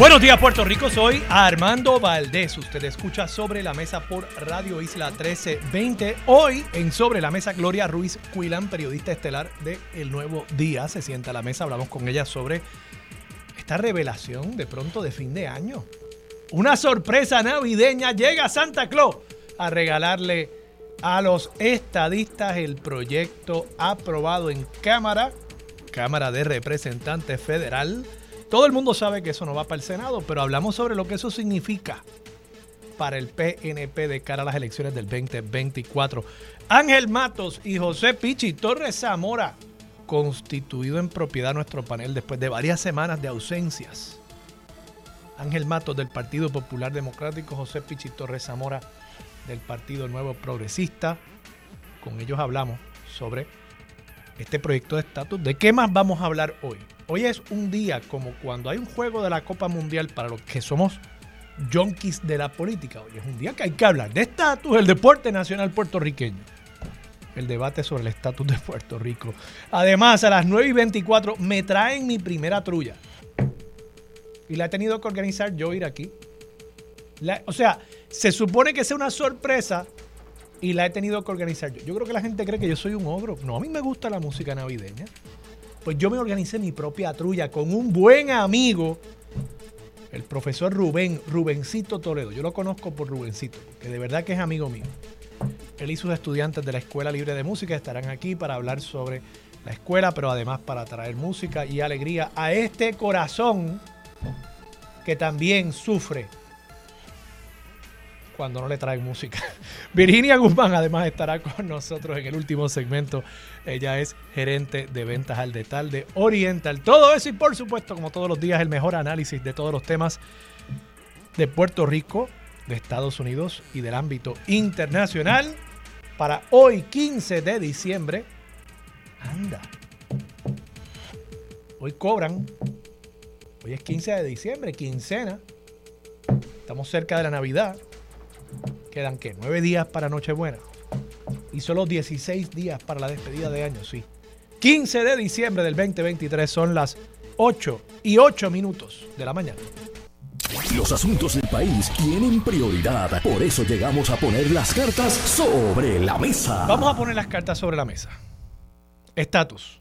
Buenos días Puerto Rico, soy Armando Valdés. Usted escucha Sobre la Mesa por Radio Isla 1320. Hoy en Sobre la Mesa Gloria Ruiz Cuilan, periodista estelar de El Nuevo Día, se sienta a la mesa. Hablamos con ella sobre esta revelación de pronto de fin de año. Una sorpresa navideña. Llega Santa Claus a regalarle a los estadistas el proyecto aprobado en Cámara, Cámara de Representantes Federal todo el mundo sabe que eso no va para el Senado, pero hablamos sobre lo que eso significa para el PNP de cara a las elecciones del 2024. Ángel Matos y José Pichi Torres Zamora, constituido en propiedad nuestro panel después de varias semanas de ausencias. Ángel Matos del Partido Popular Democrático, José Pichi Torres Zamora del Partido Nuevo Progresista. Con ellos hablamos sobre este proyecto de estatus. ¿De qué más vamos a hablar hoy? Hoy es un día como cuando hay un juego de la Copa Mundial para los que somos junkies de la política. Hoy es un día que hay que hablar de estatus, el deporte nacional puertorriqueño. El debate sobre el estatus de Puerto Rico. Además, a las 9 y 24 me traen mi primera trulla. Y la he tenido que organizar yo ir aquí. o sea, se supone que sea una sorpresa y la he tenido que organizar yo. Yo creo que la gente cree que yo soy un ogro. No, a mí me gusta la música navideña pues yo me organicé mi propia trulla con un buen amigo, el profesor Rubén, Rubencito Toledo. Yo lo conozco por Rubencito, que de verdad que es amigo mío. Él y sus estudiantes de la Escuela Libre de Música estarán aquí para hablar sobre la escuela, pero además para traer música y alegría a este corazón que también sufre cuando no le traen música. Virginia Guzmán además estará con nosotros en el último segmento. Ella es gerente de ventas al detal de Oriental. Todo eso y por supuesto, como todos los días, el mejor análisis de todos los temas de Puerto Rico, de Estados Unidos y del ámbito internacional. Para hoy, 15 de diciembre. Anda. Hoy cobran. Hoy es 15 de diciembre, quincena. Estamos cerca de la Navidad. Quedan que nueve días para Nochebuena y solo 16 días para la despedida de año, sí. 15 de diciembre del 2023 son las 8 y 8 minutos de la mañana. Los asuntos del país tienen prioridad, por eso llegamos a poner las cartas sobre la mesa. Vamos a poner las cartas sobre la mesa. Estatus.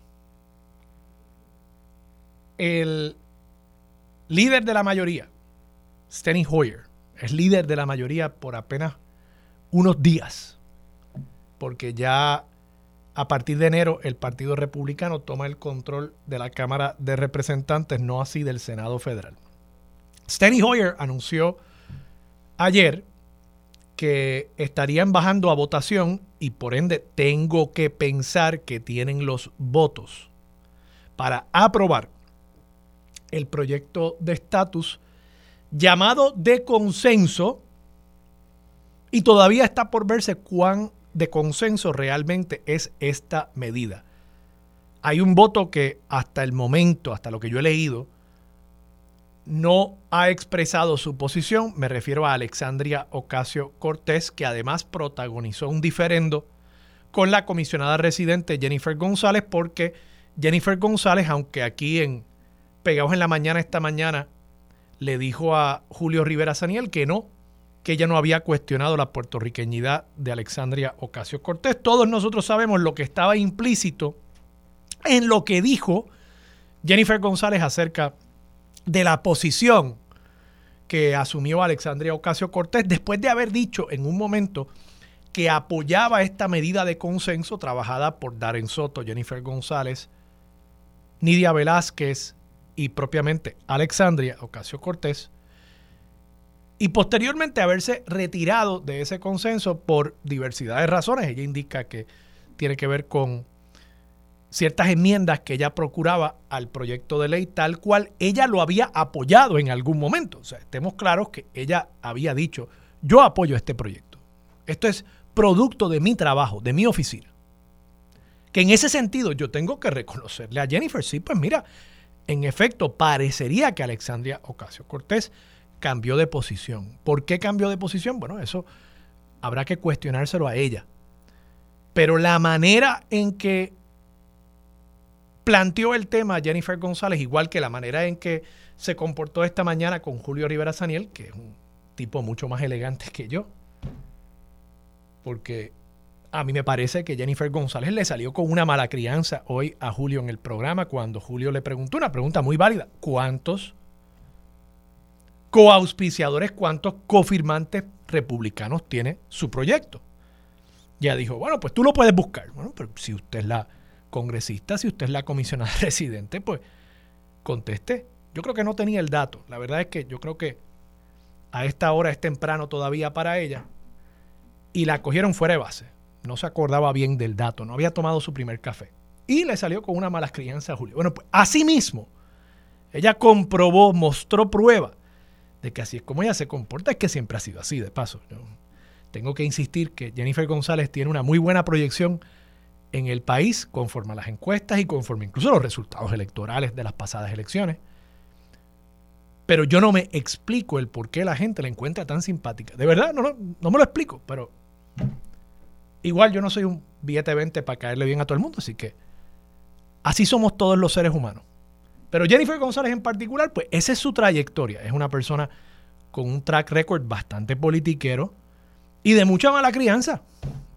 El líder de la mayoría, Steny Hoyer, es líder de la mayoría por apenas unos días, porque ya a partir de enero el Partido Republicano toma el control de la Cámara de Representantes, no así del Senado Federal. Steny Hoyer anunció ayer que estarían bajando a votación y por ende tengo que pensar que tienen los votos para aprobar el proyecto de estatus llamado de consenso y todavía está por verse cuán de consenso realmente es esta medida. Hay un voto que hasta el momento, hasta lo que yo he leído, no ha expresado su posición. Me refiero a Alexandria Ocasio Cortés, que además protagonizó un diferendo con la comisionada residente Jennifer González, porque Jennifer González, aunque aquí en Pegados en la Mañana esta mañana le dijo a Julio Rivera Saniel que no, que ella no había cuestionado la puertorriqueñidad de Alexandria Ocasio Cortés. Todos nosotros sabemos lo que estaba implícito en lo que dijo Jennifer González acerca de la posición que asumió Alexandria Ocasio Cortés después de haber dicho en un momento que apoyaba esta medida de consenso trabajada por Darren Soto, Jennifer González, Nidia Velázquez y propiamente Alexandria Ocasio Cortés, y posteriormente haberse retirado de ese consenso por diversidad de razones. Ella indica que tiene que ver con ciertas enmiendas que ella procuraba al proyecto de ley tal cual ella lo había apoyado en algún momento. O sea, estemos claros que ella había dicho, yo apoyo este proyecto. Esto es producto de mi trabajo, de mi oficina. Que en ese sentido yo tengo que reconocerle a Jennifer, sí, pues mira, en efecto, parecería que Alexandria Ocasio Cortés cambió de posición. ¿Por qué cambió de posición? Bueno, eso habrá que cuestionárselo a ella. Pero la manera en que planteó el tema Jennifer González, igual que la manera en que se comportó esta mañana con Julio Rivera Saniel, que es un tipo mucho más elegante que yo, porque a mí me parece que Jennifer González le salió con una mala crianza hoy a Julio en el programa cuando Julio le preguntó una pregunta muy válida. ¿Cuántos coauspiciadores, cuántos cofirmantes republicanos tiene su proyecto? Ya dijo, bueno, pues tú lo puedes buscar. Bueno, pero si usted es la congresista, si usted es la comisionada residente, pues conteste. Yo creo que no tenía el dato. La verdad es que yo creo que a esta hora es temprano todavía para ella y la cogieron fuera de base. No se acordaba bien del dato, no había tomado su primer café. Y le salió con una mala crianza a Julio. Bueno, pues así mismo, ella comprobó, mostró prueba de que así es como ella se comporta, es que siempre ha sido así, de paso. tengo que insistir que Jennifer González tiene una muy buena proyección en el país conforme a las encuestas y conforme incluso a los resultados electorales de las pasadas elecciones. Pero yo no me explico el por qué la gente la encuentra tan simpática. De verdad, no, no, no me lo explico, pero igual yo no soy un billete 20 para caerle bien a todo el mundo, así que así somos todos los seres humanos. Pero Jennifer González en particular, pues esa es su trayectoria. Es una persona con un track record bastante politiquero y de mucha mala crianza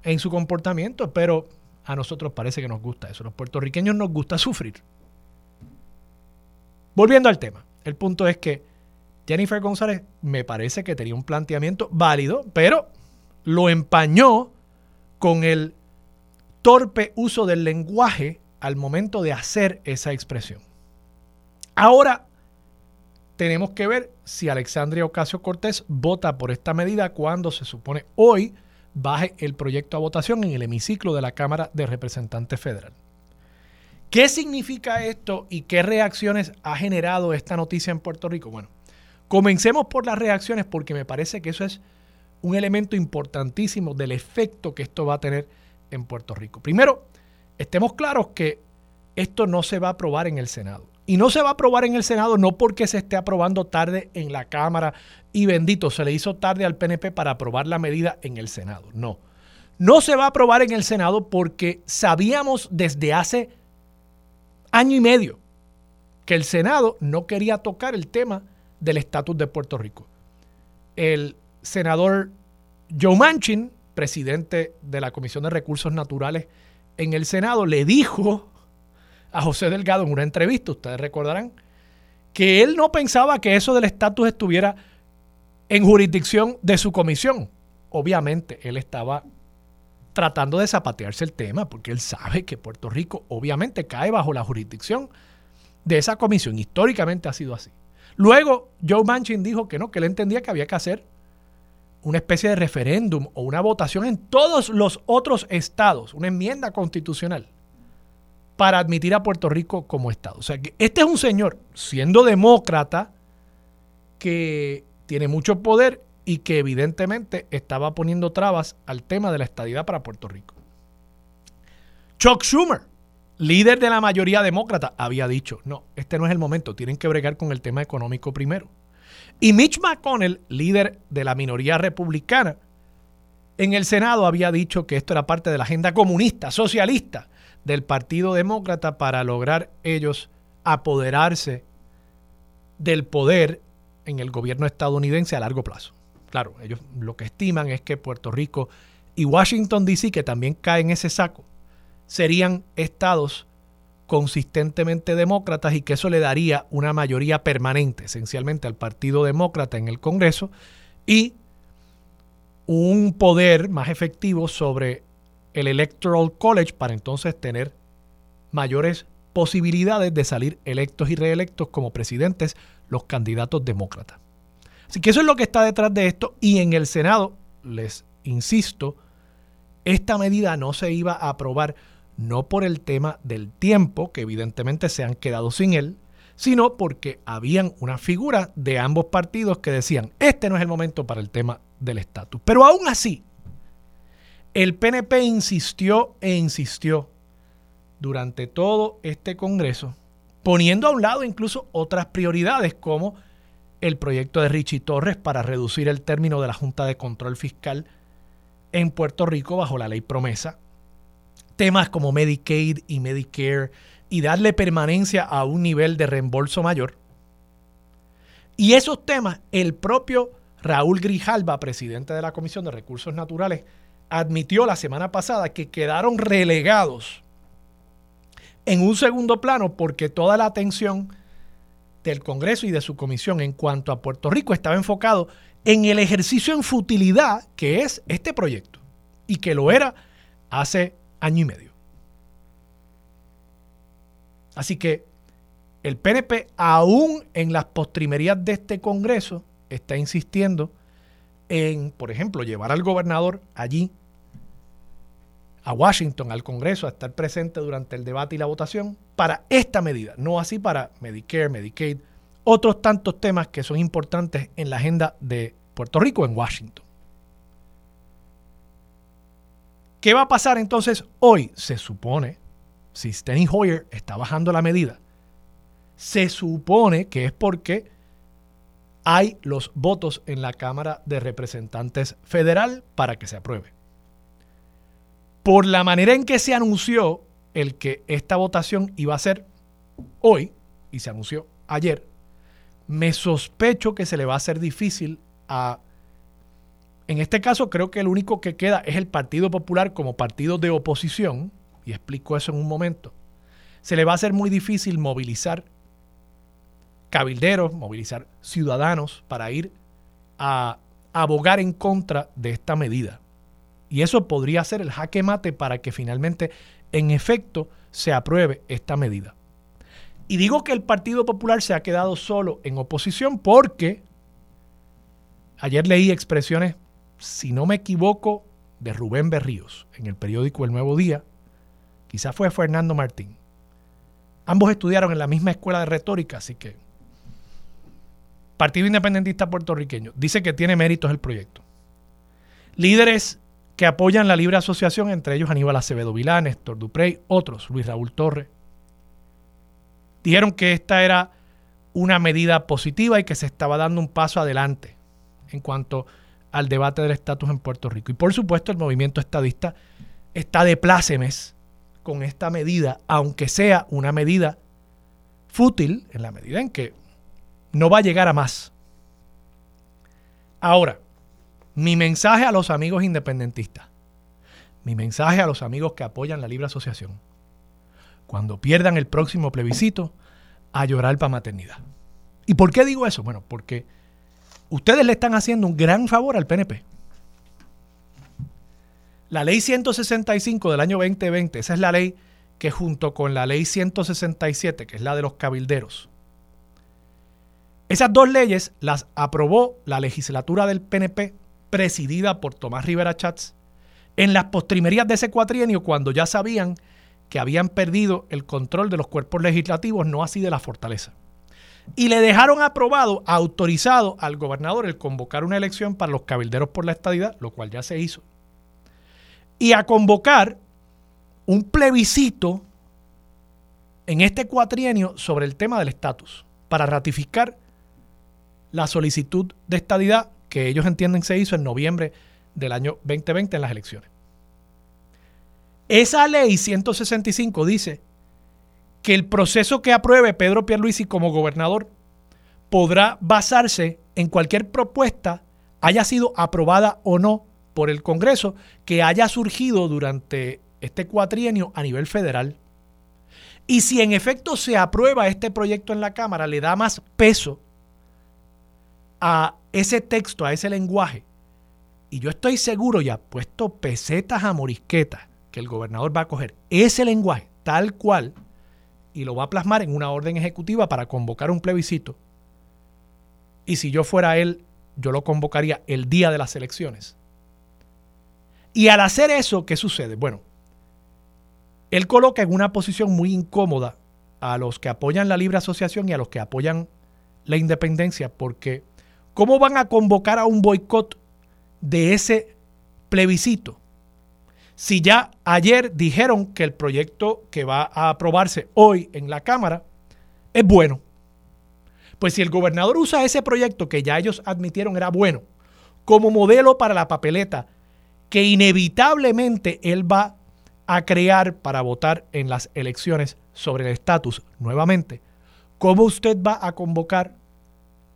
en su comportamiento, pero a nosotros parece que nos gusta eso. Los puertorriqueños nos gusta sufrir. Volviendo al tema, el punto es que Jennifer González me parece que tenía un planteamiento válido, pero lo empañó con el torpe uso del lenguaje al momento de hacer esa expresión. Ahora tenemos que ver si Alexandria Ocasio Cortés vota por esta medida cuando se supone hoy baje el proyecto a votación en el hemiciclo de la Cámara de Representantes Federal. ¿Qué significa esto y qué reacciones ha generado esta noticia en Puerto Rico? Bueno, comencemos por las reacciones porque me parece que eso es un elemento importantísimo del efecto que esto va a tener en Puerto Rico. Primero, estemos claros que esto no se va a aprobar en el Senado. Y no se va a aprobar en el Senado no porque se esté aprobando tarde en la Cámara y bendito, se le hizo tarde al PNP para aprobar la medida en el Senado. No. No se va a aprobar en el Senado porque sabíamos desde hace año y medio que el Senado no quería tocar el tema del estatus de Puerto Rico. El senador Joe Manchin, presidente de la Comisión de Recursos Naturales en el Senado, le dijo a José Delgado en una entrevista, ustedes recordarán, que él no pensaba que eso del estatus estuviera en jurisdicción de su comisión. Obviamente, él estaba tratando de zapatearse el tema porque él sabe que Puerto Rico obviamente cae bajo la jurisdicción de esa comisión. Históricamente ha sido así. Luego, Joe Manchin dijo que no, que él entendía que había que hacer una especie de referéndum o una votación en todos los otros estados, una enmienda constitucional para admitir a Puerto Rico como Estado. O sea que este es un señor, siendo demócrata, que tiene mucho poder y que evidentemente estaba poniendo trabas al tema de la estadidad para Puerto Rico. Chuck Schumer, líder de la mayoría demócrata, había dicho, no, este no es el momento, tienen que bregar con el tema económico primero. Y Mitch McConnell, líder de la minoría republicana, en el Senado había dicho que esto era parte de la agenda comunista, socialista, del Partido Demócrata para lograr ellos apoderarse del poder en el gobierno estadounidense a largo plazo. Claro, ellos lo que estiman es que Puerto Rico y Washington, D.C., que también caen en ese saco, serían estados consistentemente demócratas y que eso le daría una mayoría permanente esencialmente al Partido Demócrata en el Congreso y un poder más efectivo sobre el Electoral College para entonces tener mayores posibilidades de salir electos y reelectos como presidentes los candidatos demócratas. Así que eso es lo que está detrás de esto y en el Senado, les insisto, esta medida no se iba a aprobar no por el tema del tiempo, que evidentemente se han quedado sin él, sino porque habían una figura de ambos partidos que decían, este no es el momento para el tema del estatus. Pero aún así, El PNP insistió e insistió durante todo este Congreso, poniendo a un lado incluso otras prioridades como el proyecto de Richie Torres para reducir el término de la Junta de Control Fiscal en Puerto Rico bajo la ley promesa, temas como Medicaid y Medicare y darle permanencia a un nivel de reembolso mayor. Y esos temas, el propio Raúl Grijalba, presidente de la Comisión de Recursos Naturales, admitió la semana pasada que quedaron relegados en un segundo plano porque toda la atención del Congreso y de su comisión en cuanto a Puerto Rico estaba enfocado en el ejercicio en futilidad que es este proyecto y que lo era hace año y medio. Así que el PNP, aún en las postrimerías de este Congreso, está insistiendo en, por ejemplo, llevar al gobernador allí a Washington, al Congreso, a estar presente durante el debate y la votación para esta medida, no así para Medicare, Medicaid, otros tantos temas que son importantes en la agenda de Puerto Rico en Washington. ¿Qué va a pasar entonces hoy? Se supone, si Steny Hoyer está bajando la medida, se supone que es porque hay los votos en la Cámara de Representantes Federal para que se apruebe por la manera en que se anunció el que esta votación iba a ser hoy, y se anunció ayer, me sospecho que se le va a hacer difícil a... En este caso creo que el único que queda es el Partido Popular como partido de oposición, y explico eso en un momento. Se le va a hacer muy difícil movilizar cabilderos, movilizar ciudadanos para ir a abogar en contra de esta medida. Y eso podría ser el jaque mate para que finalmente, en efecto, se apruebe esta medida. Y digo que el Partido Popular se ha quedado solo en oposición porque ayer leí expresiones, si no me equivoco, de Rubén Berríos en el periódico El Nuevo Día. Quizás fue Fernando Martín. Ambos estudiaron en la misma escuela de retórica, así que Partido Independentista Puertorriqueño dice que tiene méritos el proyecto. Líderes que apoyan la libre asociación, entre ellos Aníbal Acevedo Vilán, Néstor Duprey, otros, Luis Raúl Torres. Dijeron que esta era una medida positiva y que se estaba dando un paso adelante en cuanto al debate del estatus en Puerto Rico. Y por supuesto el movimiento estadista está de plácemes con esta medida, aunque sea una medida fútil en la medida en que no va a llegar a más. Ahora, mi mensaje a los amigos independentistas, mi mensaje a los amigos que apoyan la libre asociación, cuando pierdan el próximo plebiscito, a llorar para maternidad. ¿Y por qué digo eso? Bueno, porque ustedes le están haciendo un gran favor al PNP. La ley 165 del año 2020, esa es la ley que junto con la ley 167, que es la de los cabilderos, esas dos leyes las aprobó la legislatura del PNP presidida por Tomás Rivera Chats, en las postrimerías de ese cuatrienio cuando ya sabían que habían perdido el control de los cuerpos legislativos, no así de la fortaleza. Y le dejaron aprobado, autorizado al gobernador el convocar una elección para los cabilderos por la estadidad, lo cual ya se hizo. Y a convocar un plebiscito en este cuatrienio sobre el tema del estatus, para ratificar la solicitud de estadidad que ellos entienden se hizo en noviembre del año 2020 en las elecciones. Esa ley 165 dice que el proceso que apruebe Pedro Pierluisi como gobernador podrá basarse en cualquier propuesta haya sido aprobada o no por el Congreso que haya surgido durante este cuatrienio a nivel federal. Y si en efecto se aprueba este proyecto en la Cámara, le da más peso a ese texto, a ese lenguaje, y yo estoy seguro y puesto pesetas a morisquetas que el gobernador va a coger ese lenguaje tal cual y lo va a plasmar en una orden ejecutiva para convocar un plebiscito. Y si yo fuera él, yo lo convocaría el día de las elecciones. Y al hacer eso, ¿qué sucede? Bueno, él coloca en una posición muy incómoda a los que apoyan la libre asociación y a los que apoyan la independencia, porque ¿Cómo van a convocar a un boicot de ese plebiscito si ya ayer dijeron que el proyecto que va a aprobarse hoy en la Cámara es bueno. Pues si el gobernador usa ese proyecto que ya ellos admitieron era bueno como modelo para la papeleta que inevitablemente él va a crear para votar en las elecciones sobre el estatus nuevamente, ¿cómo usted va a convocar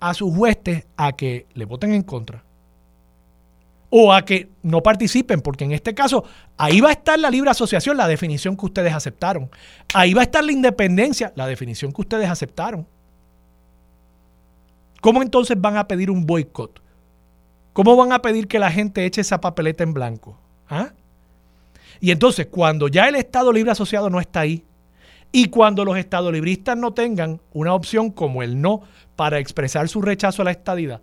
a sus huestes a que le voten en contra? O a que no participen, porque en este caso ahí va a estar la libre asociación, la definición que ustedes aceptaron. Ahí va a estar la independencia, la definición que ustedes aceptaron. ¿Cómo entonces van a pedir un boicot? ¿Cómo van a pedir que la gente eche esa papeleta en blanco? ¿Ah? Y entonces, cuando ya el Estado Libre Asociado no está ahí, y cuando los Estados libristas no tengan una opción como el no para expresar su rechazo a la estadidad,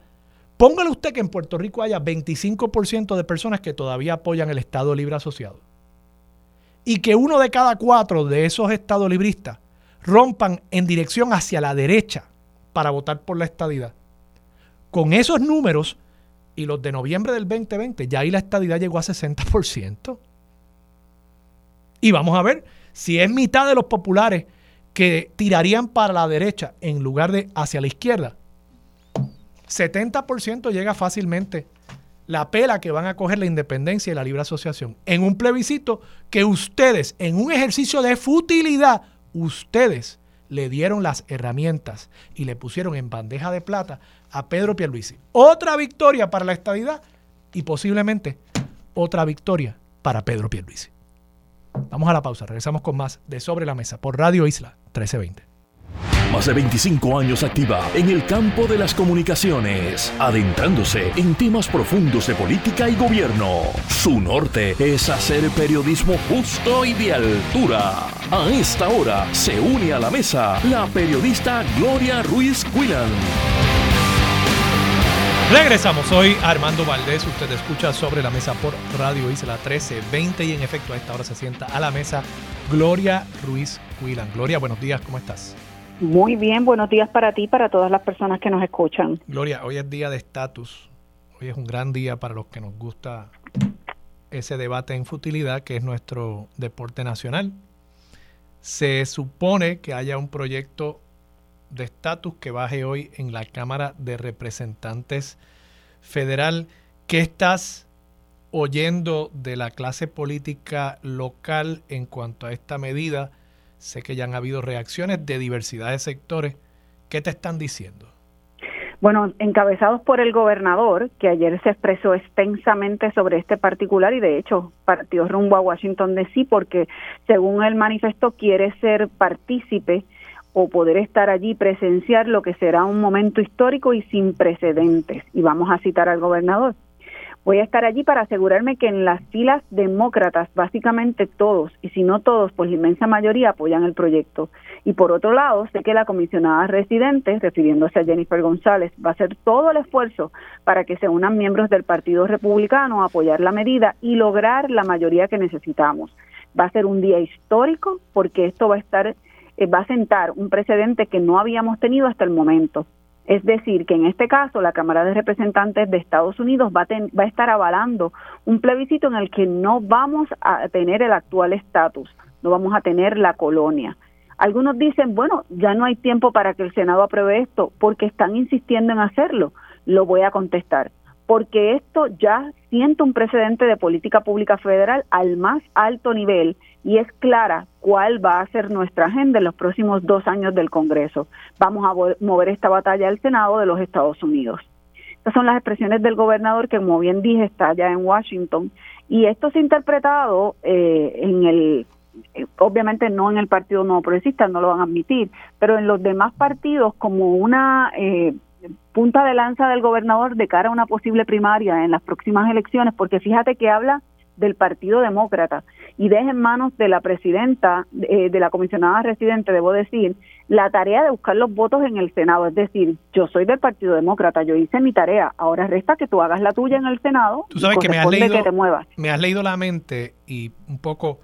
póngale usted que en Puerto Rico haya 25% de personas que todavía apoyan el Estado Libre Asociado. Y que uno de cada cuatro de esos Estados libristas rompan en dirección hacia la derecha para votar por la estadidad. Con esos números y los de noviembre del 2020, ya ahí la estadidad llegó a 60%. Y vamos a ver si es mitad de los populares que tirarían para la derecha en lugar de hacia la izquierda. 70% llega fácilmente la pela que van a coger la independencia y la libre asociación en un plebiscito que ustedes, en un ejercicio de futilidad, ustedes le dieron las herramientas y le pusieron en bandeja de plata a Pedro Pierluisi. Otra victoria para la estadidad y posiblemente otra victoria para Pedro Pierluisi. Vamos a la pausa, regresamos con más de Sobre la Mesa por Radio Isla 1320. Más de 25 años activa en el campo de las comunicaciones, adentrándose en temas profundos de política y gobierno. Su norte es hacer periodismo justo y de altura. A esta hora se une a la mesa la periodista Gloria Ruiz Quilan. Regresamos, hoy Armando Valdés, usted escucha sobre la mesa por Radio Isla 1320 y en efecto a esta hora se sienta a la mesa Gloria Ruiz Quilan. Gloria, buenos días, ¿cómo estás? Muy bien, buenos días para ti, para todas las personas que nos escuchan. Gloria, hoy es día de estatus, hoy es un gran día para los que nos gusta ese debate en futilidad que es nuestro deporte nacional. Se supone que haya un proyecto de estatus que baje hoy en la Cámara de Representantes Federal. ¿Qué estás oyendo de la clase política local en cuanto a esta medida? Sé que ya han habido reacciones de diversidad de sectores. ¿Qué te están diciendo? Bueno, encabezados por el gobernador, que ayer se expresó extensamente sobre este particular y de hecho partió rumbo a Washington DC porque, según él manifestó, quiere ser partícipe o poder estar allí presenciar lo que será un momento histórico y sin precedentes. Y vamos a citar al gobernador. Voy a estar allí para asegurarme que en las filas demócratas, básicamente todos, y si no todos, pues la inmensa mayoría apoyan el proyecto. Y por otro lado, sé que la comisionada residente, refiriéndose a Jennifer González, va a hacer todo el esfuerzo para que se unan miembros del Partido Republicano a apoyar la medida y lograr la mayoría que necesitamos. Va a ser un día histórico porque esto va a estar eh, va a sentar un precedente que no habíamos tenido hasta el momento. Es decir, que en este caso la Cámara de Representantes de Estados Unidos va a, va a estar avalando un plebiscito en el que no vamos a tener el actual estatus, no vamos a tener la colonia. Algunos dicen, bueno, ya no hay tiempo para que el Senado apruebe esto porque están insistiendo en hacerlo. Lo voy a contestar porque esto ya siente un precedente de política pública federal al más alto nivel y es clara cuál va a ser nuestra agenda en los próximos dos años del Congreso. Vamos a mover esta batalla al Senado de los Estados Unidos. Estas son las expresiones del gobernador que, como bien dije, está allá en Washington y esto se ha interpretado eh, en el obviamente no en el Partido Nuevo Progresista, no lo van a admitir, pero en los demás partidos como una eh, punta de lanza del gobernador de cara a una posible primaria en las próximas elecciones, porque fíjate que habla del Partido Demócrata y deja en manos de la presidenta, eh, de la comisionada residente, debo decir, la tarea de buscar los votos en el Senado. Es decir, yo soy del Partido Demócrata, yo hice mi tarea, ahora resta que tú hagas la tuya en el Senado. Tú sabes que me has, leído, te muevas. me has leído la mente y un poco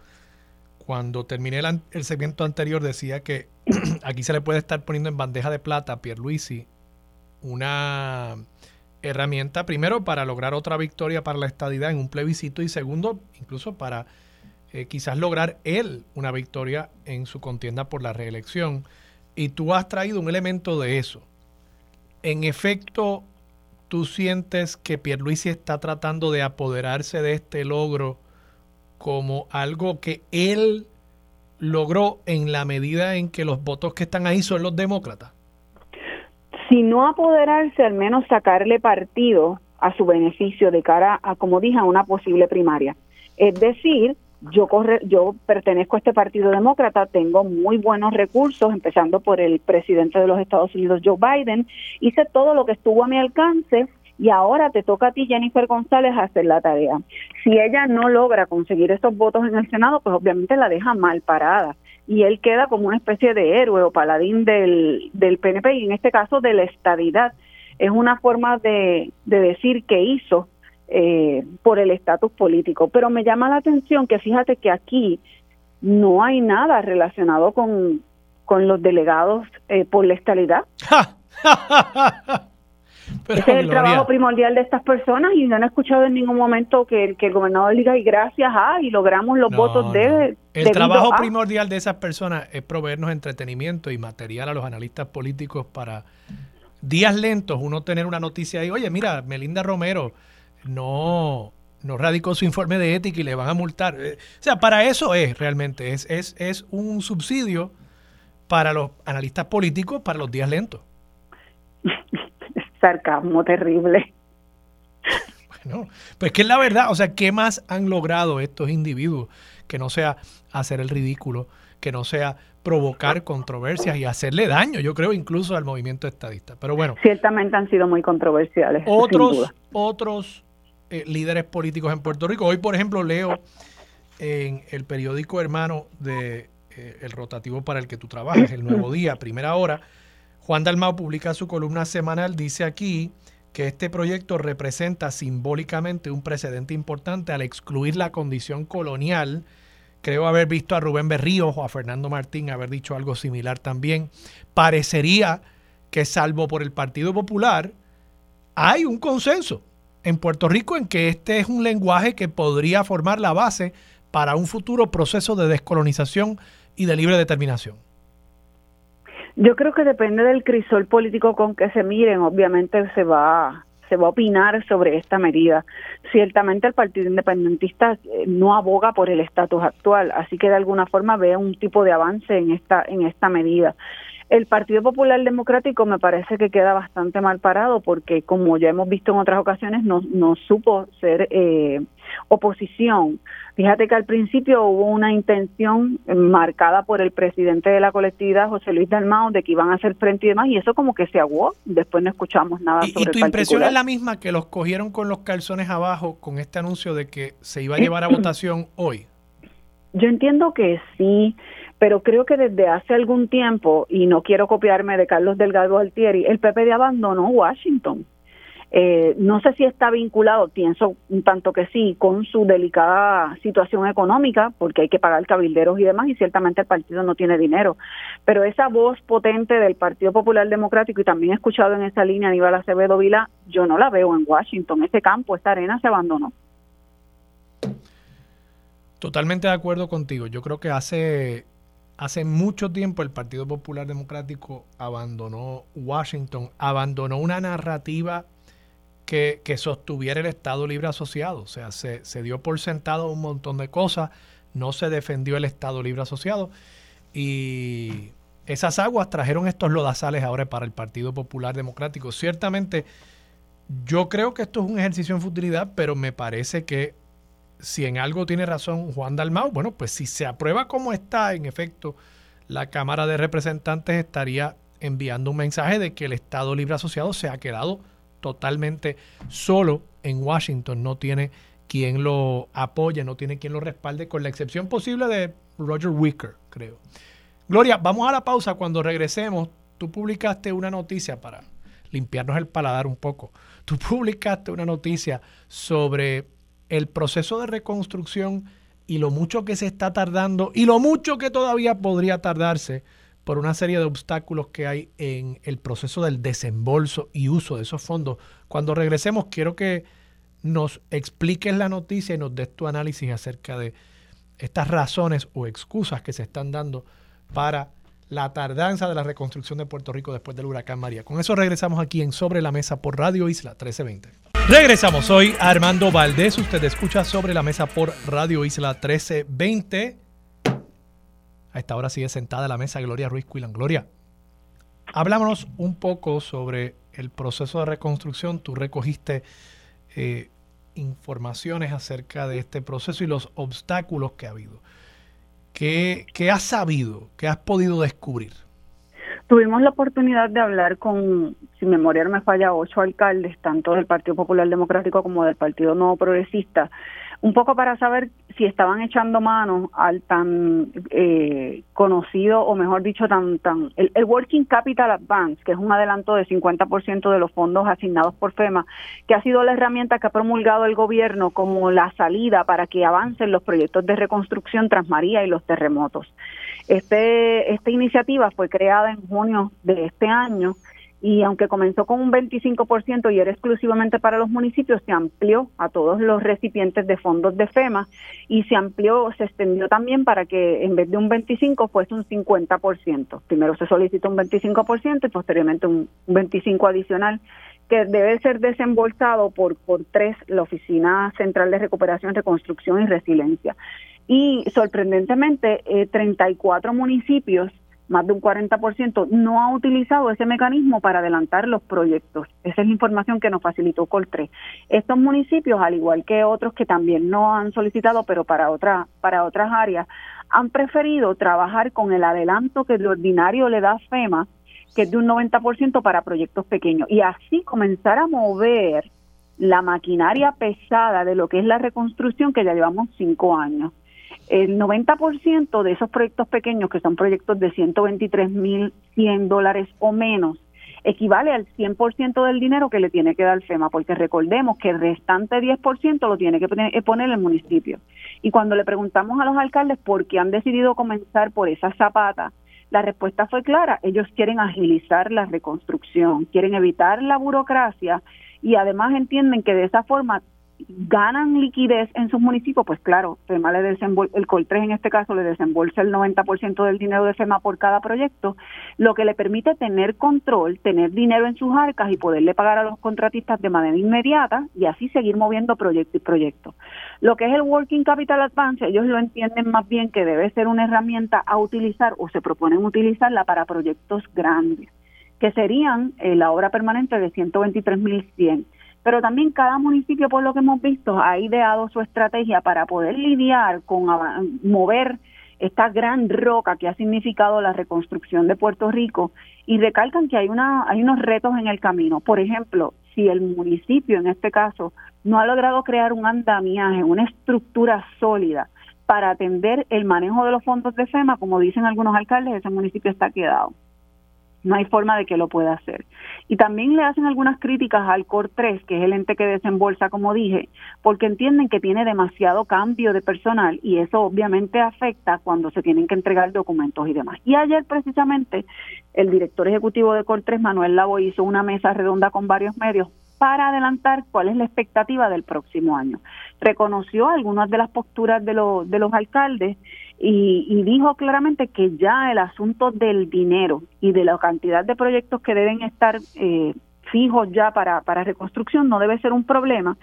cuando terminé el, el segmento anterior decía que aquí se le puede estar poniendo en bandeja de plata a Pierluisi una herramienta, primero, para lograr otra victoria para la estadidad en un plebiscito y segundo, incluso para eh, quizás lograr él una victoria en su contienda por la reelección. Y tú has traído un elemento de eso. En efecto, tú sientes que Pierluisi está tratando de apoderarse de este logro como algo que él logró en la medida en que los votos que están ahí son los demócratas? Si no apoderarse, al menos sacarle partido a su beneficio de cara a, como dije, a una posible primaria. Es decir, yo yo pertenezco a este Partido Demócrata, tengo muy buenos recursos, empezando por el presidente de los Estados Unidos, Joe Biden, hice todo lo que estuvo a mi alcance y ahora te toca a ti, Jennifer González, hacer la tarea. Si ella no logra conseguir esos votos en el Senado, pues obviamente la deja mal parada y él queda como una especie de héroe o paladín del, del PNP y en este caso de la estadidad. Es una forma de, de decir que hizo eh, por el estatus político. Pero me llama la atención que fíjate que aquí no hay nada relacionado con, con los delegados eh, por la estadidad. Ese es el trabajo primordial de estas personas y no han escuchado en ningún momento que, el gobernador diga y gracias a y logramos los votos de... El trabajo primordial de esas personas es proveernos entretenimiento y material a los analistas políticos para días lentos uno tener una noticia ahí, oye, mira, Melinda Romero no, no radicó su informe de ética y le van a multar. Eh, o sea, para eso es realmente, es, es, es un subsidio para los analistas políticos para los días lentos. sarcasmo terrible. Bueno, pues que es la verdad, o sea, ¿qué más han logrado estos individuos que no sea hacer el ridículo, que no sea provocar controversias y hacerle daño, yo creo incluso al movimiento estadista. Pero bueno. Ciertamente han sido muy controversiales. Otros, otros eh, líderes políticos en Puerto Rico. Hoy, por ejemplo, leo en el periódico hermano de eh, El Rotativo para el que tú trabajas, El Nuevo Día, Primera Hora, Juan Dalmau publica su columna semanal, dice aquí que este proyecto representa simbólicamente un precedente importante al excluir la condición colonial. Creo haber visto a Rubén Berrío o a Fernando Martín haber dicho algo similar también. Parecería que salvo por el Partido Popular, hay un consenso en Puerto Rico en que este es un lenguaje que podría formar la base para un futuro proceso de descolonización y de libre determinación. Yo creo que depende del crisol político con que se miren, obviamente se va se va a opinar sobre esta medida. Ciertamente el Partido Independentista eh, no aboga por el estatus actual, así que de alguna forma ve un tipo de avance en esta en esta medida. El Partido Popular Democrático me parece que queda bastante mal parado porque, como ya hemos visto en otras ocasiones, no, no supo ser eh, oposición. Fíjate que al principio hubo una intención marcada por el presidente de la colectividad, José Luis Dalmao, de que iban a hacer frente y demás, y eso como que se aguó. Después no escuchamos nada sobre ¿Y tu impresión es la misma que los cogieron con los calzones abajo con este anuncio de que se iba a llevar a votación hoy? Yo entiendo que sí pero creo que desde hace algún tiempo, y no quiero copiarme de Carlos Delgado Altieri, el PPD abandonó Washington. Eh, no sé si está vinculado, pienso un tanto que sí, con su delicada situación económica, porque hay que pagar cabilderos y demás, y ciertamente el partido no tiene dinero. Pero esa voz potente del Partido Popular Democrático, y también he escuchado en esa línea Aníbal Acevedo Vila, yo no la veo en Washington. Ese campo, esta arena se abandonó. Totalmente de acuerdo contigo. Yo creo que hace Hace mucho tiempo el Partido Popular Democrático abandonó Washington, abandonó una narrativa que, sostuviera el Estado Libre Asociado. O sea, se, se, dio por sentado un montón de cosas, no se defendió el Estado Libre Asociado y esas aguas trajeron estos lodazales ahora para el Partido Popular Democrático. Ciertamente, yo creo que esto es un ejercicio en futilidad, pero me parece que si en algo tiene razón Juan Dalmau, bueno, pues si se aprueba como está, en efecto, la Cámara de Representantes estaría enviando un mensaje de que el Estado Libre Asociado se ha quedado totalmente solo en Washington, no tiene quien lo apoye, no tiene quien lo respalde, con la excepción posible de Roger Wicker, creo. Gloria, vamos a la pausa. Cuando regresemos, tú publicaste una noticia para limpiarnos el paladar un poco. Tú publicaste una noticia sobre el proceso de reconstrucción y lo mucho que se está tardando y lo mucho que todavía podría tardarse por una serie de obstáculos que hay en el proceso del desembolso y uso de esos fondos. Cuando regresemos, quiero que nos expliques la noticia y nos des tu análisis acerca de estas razones o excusas que se están dando para la tardanza de la reconstrucción de Puerto Rico después del huracán María. Con eso regresamos aquí en Sobre la Mesa por Radio Isla 1320. Regresamos, soy Armando Valdés, usted escucha Sobre la Mesa por Radio Isla 1320. A esta hora sigue sentada a la mesa Gloria Ruiz Cuilan. Gloria, hablámonos un poco sobre el proceso de reconstrucción. Tú recogiste eh, informaciones acerca de este proceso y los obstáculos que ha habido. ¿Qué, has sabido? ¿Qué has podido descubrir? Tuvimos la oportunidad de hablar con, si memoria no me falla, ocho alcaldes, tanto del Partido Popular Democrático como del Partido Nuevo Progresista, un poco para saber si estaban echando mano al tan eh, conocido, o mejor dicho, tan tan el, Working Capital Advance, que es un adelanto de 50% de los fondos asignados por FEMA, que ha sido la herramienta que ha promulgado el gobierno como la salida para que avancen los proyectos de reconstrucción tras María y los terremotos. Este, esta iniciativa fue creada en junio de este año y aunque comenzó con un 25% y era exclusivamente para los municipios, se amplió a todos los recipientes de fondos de FEMA y se amplió, se extendió también para que en vez de un 25 fuese un 50%. Primero se solicitó un 25% y posteriormente un 25 adicional que debe ser desembolsado por, por tres, la Oficina Central de Recuperación, Reconstrucción y Resiliencia. Y sorprendentemente, eh, 34 municipios más de un 40%, no ha utilizado ese mecanismo para adelantar los proyectos. Esa es la información que nos facilitó Coltre. Estos municipios, al igual que otros que también no han solicitado, pero para, otra, para otras áreas, han preferido trabajar con el adelanto que de ordinario le da FEMA, que es de un 90% para proyectos pequeños, y así comenzar a mover la maquinaria pesada de lo que es la reconstrucción que ya llevamos cinco años el 90% de esos proyectos pequeños, que son proyectos de 123.100 dólares o menos, equivale al 100% del dinero que le tiene que dar FEMA, porque recordemos que el restante 10% lo tiene que eh, poner el municipio. Y cuando le preguntamos a los alcaldes por qué han decidido comenzar por esa zapata, la respuesta fue clara, ellos quieren agilizar la reconstrucción, quieren evitar la burocracia y además entienden que de esa forma ganan liquidez en sus municipios, pues claro, FEMA le el COL3 en este caso le desembolsa el 90% del dinero de FEMA por cada proyecto, lo que le permite tener control, tener dinero en sus arcas y poderle pagar a los contratistas de manera inmediata y así seguir moviendo proyecto y proyecto. Lo que es el Working Capital Advance, ellos lo entienden más bien que debe ser una herramienta a utilizar o se proponen utilizarla para proyectos grandes, que serían eh, la obra permanente de 123.100 pero también cada municipio, por lo que hemos visto, ha ideado su estrategia para poder lidiar con mover esta gran roca que ha significado la reconstrucción de Puerto Rico y recalcan que hay una hay unos retos en el camino. Por ejemplo, si el municipio en este caso no ha logrado crear un andamiaje, una estructura sólida para atender el manejo de los fondos de FEMA, como dicen algunos alcaldes, ese municipio está quedado no hay forma de que lo pueda hacer. Y también le hacen algunas críticas al COR 3, que es el ente que desembolsa, como dije, porque entienden que tiene demasiado cambio de personal y eso obviamente afecta cuando se tienen que entregar documentos y demás. Y ayer precisamente el director ejecutivo de COR 3, Manuel Lavo, hizo una mesa redonda con varios medios para adelantar cuál es la expectativa del próximo año. Reconoció algunas de las posturas de, de los alcaldes y, dijo claramente que ya el asunto del dinero y de la cantidad de proyectos que deben estar eh, fijos ya para, para reconstrucción no debe ser un problema,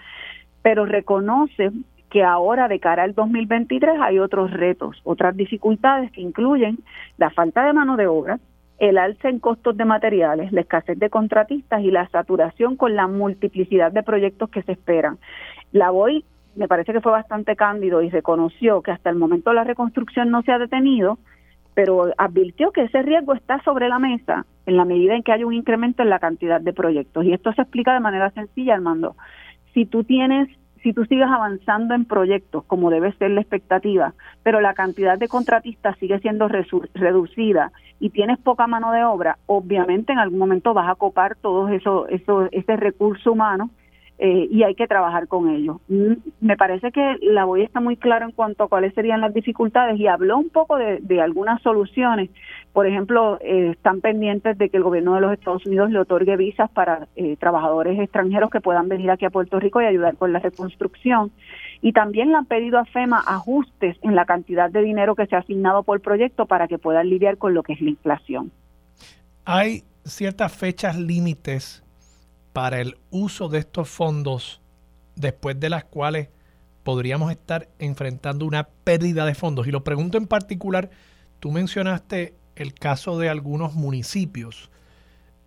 pero reconoce que ahora de cara al 2023 hay otros retos, otras dificultades que incluyen la falta de mano de obra, el alza en costos de materiales, la escasez de contratistas y la saturación con la multiplicidad de proyectos que se esperan. La voy me parece que fue bastante cándido y reconoció que hasta el momento la reconstrucción no se ha detenido, pero advirtió que ese riesgo está sobre la mesa en la medida en que hay un incremento en la cantidad de proyectos. Y esto se explica de manera sencilla, Armando. Si tú tienes si tú sigues avanzando en proyectos como debe ser la expectativa, pero la cantidad de contratistas sigue siendo reducida y tienes poca mano de obra, obviamente en algún momento vas a copar todo eso, eso ese recurso humano eh, y hay que trabajar con ellos. Mm, me parece que la voy está muy clara en cuanto a cuáles serían las dificultades y habló un poco de, algunas soluciones. Por ejemplo, eh, están pendientes de que el gobierno de los Estados Unidos le otorgue visas para eh, trabajadores extranjeros que puedan venir aquí a Puerto Rico y ayudar con la reconstrucción. Y también le han pedido a FEMA ajustes en la cantidad de dinero que se ha asignado por proyecto para que puedan lidiar con lo que es la inflación. Hay ciertas fechas límites para el uso de estos fondos después de las cuales podríamos estar enfrentando una pérdida de fondos. Y lo pregunto en particular, tú mencionaste el caso de algunos municipios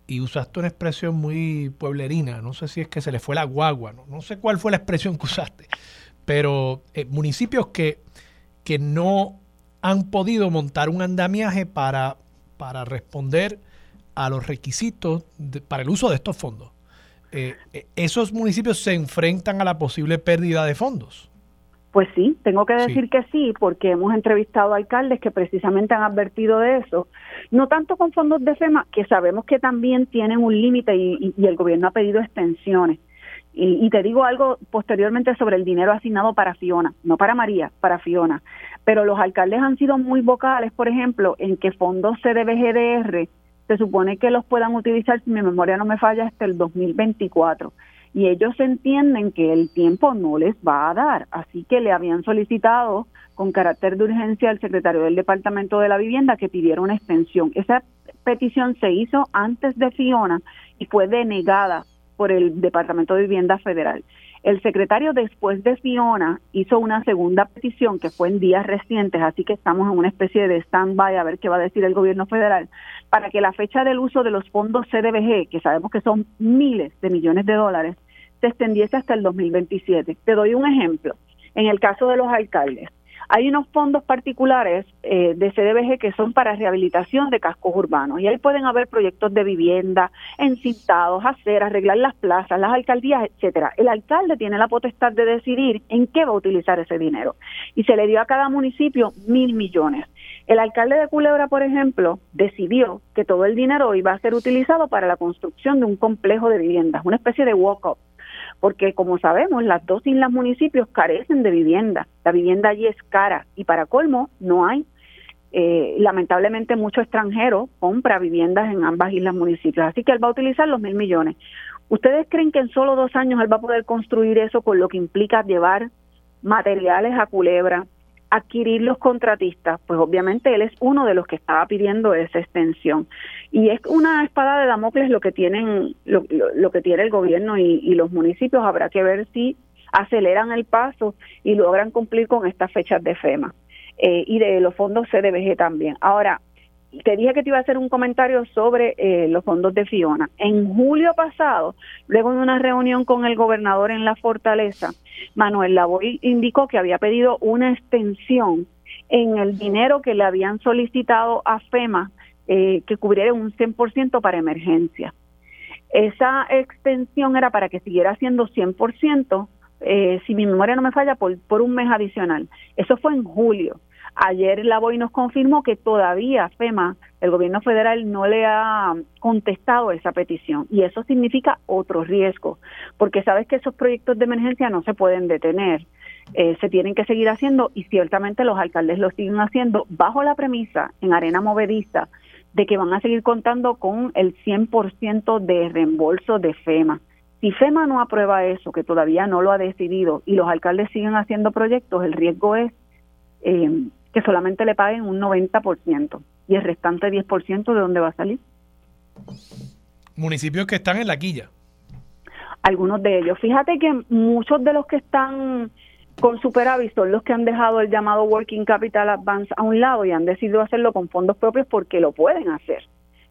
y usaste una expresión muy pueblerina, no sé si es que se le fue la guagua, no, sé cuál fue la expresión que usaste, pero eh, municipios que, que no han podido montar un andamiaje para, para responder a los requisitos para el uso de estos fondos. Eh, eh, ¿Esos municipios se enfrentan a la posible pérdida de fondos? Pues sí, tengo que decir que sí, porque hemos entrevistado alcaldes que precisamente han advertido de eso, no tanto con fondos de FEMA, que sabemos que también tienen un límite y, el gobierno ha pedido extensiones. Y, te digo algo posteriormente sobre el dinero asignado para Fiona, no para María, para Fiona. Pero los alcaldes han sido muy vocales, por ejemplo, en que fondos CDBGDR se supone que los puedan utilizar, si mi memoria no me falla, hasta el 2024 y ellos entienden que el tiempo no les va a dar, así que le habían solicitado con carácter de urgencia al secretario del Departamento de la Vivienda que pidiera una extensión. Esa petición se hizo antes de Fiona y fue denegada por el Departamento de Vivienda Federal. El secretario después de Fiona hizo una segunda petición que fue en días recientes, así que estamos en una especie de stand-by a ver qué va a decir el gobierno federal, para que la fecha del uso de los fondos CDBG, que sabemos que son miles de millones de dólares, se extendiese hasta el 2027. Te doy un ejemplo. En el caso de los alcaldes, hay unos fondos particulares eh, de CDBG que son para rehabilitación de cascos urbanos y ahí pueden haber proyectos de vivienda, encintados, hacer, arreglar las plazas, las alcaldías, etcétera. El alcalde tiene la potestad de decidir en qué va a utilizar ese dinero y se le dio a cada municipio mil millones. El alcalde de Culebra, por ejemplo, decidió que todo el dinero iba a ser utilizado para la construcción de un complejo de viviendas, una especie de walk-up porque como sabemos, las dos islas municipios carecen de vivienda. La vivienda allí es cara y para colmo no hay. Eh, lamentablemente mucho extranjero compra viviendas en ambas islas municipios, así que él va a utilizar los mil millones. ¿Ustedes creen que en solo dos años él va a poder construir eso con lo que implica llevar materiales a Culebra, adquirir los contratistas, pues obviamente él es uno de los que estaba pidiendo esa extensión. Y es una espada de Damocles lo que tienen, lo, lo, que tiene el gobierno y, los municipios. Habrá que ver si aceleran el paso y logran cumplir con estas fechas de FEMA eh, y de los fondos CDBG también. Ahora, te dije que te iba a hacer un comentario sobre eh, los fondos de Fiona. En julio pasado, luego de una reunión con el gobernador en la fortaleza, Manuel Lavoy indicó que había pedido una extensión en el dinero que le habían solicitado a FEMA eh, que cubriera un 100% para emergencia. Esa extensión era para que siguiera siendo 100%, eh, si mi memoria no me falla, por, un mes adicional. Eso fue en julio. Ayer la BOI nos confirmó que todavía FEMA, el gobierno federal, no le ha contestado esa petición. Y eso significa otro riesgo, porque sabes que esos proyectos de emergencia no se pueden detener. Eh, se tienen que seguir haciendo y ciertamente los alcaldes lo siguen haciendo bajo la premisa en arena movediza de que van a seguir contando con el 100% de reembolso de FEMA. Si FEMA no aprueba eso, que todavía no lo ha decidido, y los alcaldes siguen haciendo proyectos, el riesgo es eh, que solamente le paguen un 90% y el restante 10% de dónde va a salir. Municipios que están en la quilla. Algunos de ellos. Fíjate que muchos de los que están con superávit son los que han dejado el llamado Working Capital Advance a un lado y han decidido hacerlo con fondos propios porque lo pueden hacer.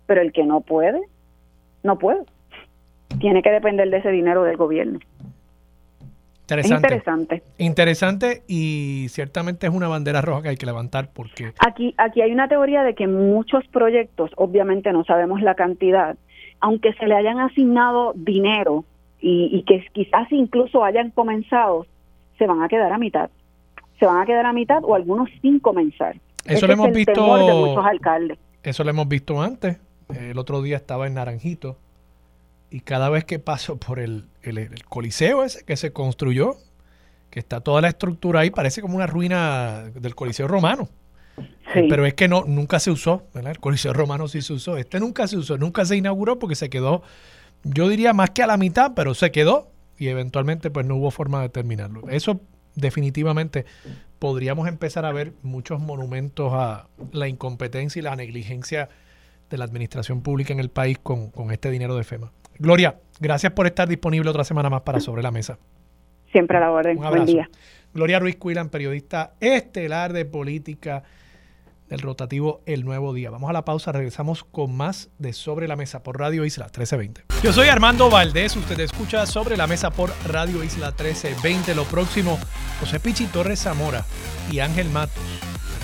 Pero el que no puede, no puede. Tiene que depender de ese dinero del gobierno. Interesante. interesante. y ciertamente es una bandera roja que hay que levantar porque... Aquí, aquí hay una teoría de que muchos proyectos, obviamente no sabemos la cantidad, aunque se le hayan asignado dinero y, y que quizás incluso hayan comenzado, se van a quedar a mitad. Se van a quedar a mitad o algunos sin comenzar. Eso lo hemos visto. De muchos alcaldes. Eso lo hemos visto antes. El otro día estaba en Naranjito y cada vez que paso por el, coliseo ese que se construyó, que está toda la estructura ahí, parece como una ruina del coliseo romano. Pero es que no, nunca se usó, ¿verdad? El coliseo romano sí se usó. Este nunca se usó, nunca se inauguró porque se quedó, yo diría más que a la mitad, pero se quedó y eventualmente pues no hubo forma de terminarlo. Eso definitivamente podríamos empezar a ver muchos monumentos a la incompetencia y la negligencia de la administración pública en el país con, este dinero de FEMA. Gloria, gracias por estar disponible otra semana más para Sobre la Mesa. Siempre a la orden. Buen día. Gloria Ruiz Cuilan, periodista estelar de política del rotativo El Nuevo Día. Vamos a la pausa, regresamos con más de Sobre la Mesa por Radio Isla 1320. Yo soy Armando Valdés, usted escucha Sobre la Mesa por Radio Isla 1320. Lo próximo, José Pichi Torres Zamora y Ángel Matos,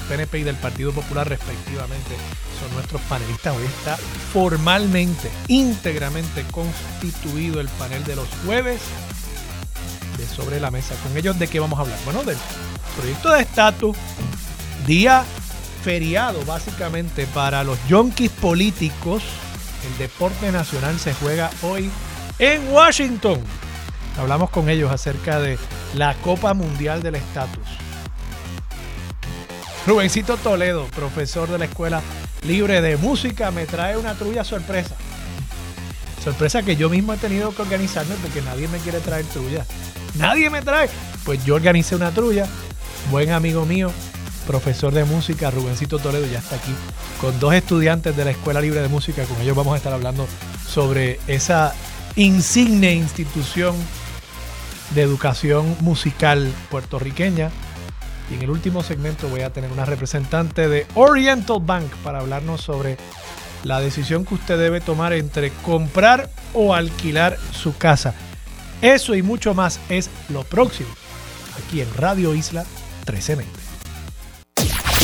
PNP y del Partido Popular respectivamente, son nuestros panelistas. Hoy está formalmente, íntegramente constituido el panel de los jueves de Sobre la Mesa. ¿Con ellos de qué vamos a hablar? Bueno, del proyecto de estatus, día feriado básicamente para los yonkis políticos. El deporte nacional se juega hoy en Washington. Hablamos con ellos acerca de la Copa Mundial del Estatus. Rubencito Toledo, profesor de la Escuela Libre de Música, me trae una trulla sorpresa. Sorpresa que yo mismo he tenido que organizarme porque nadie me quiere traer trulla. Nadie me trae. Pues yo organicé una trulla. Buen amigo mío, profesor de música, Rubencito Toledo, ya está aquí con dos estudiantes de la Escuela Libre de Música. Con ellos vamos a estar hablando sobre esa insigne institución de educación musical puertorriqueña. Y en el último segmento voy a tener una representante de Oriental Bank para hablarnos sobre la decisión que usted debe tomar entre comprar o alquilar su casa. Eso y mucho más es lo próximo aquí en Radio Isla 1320.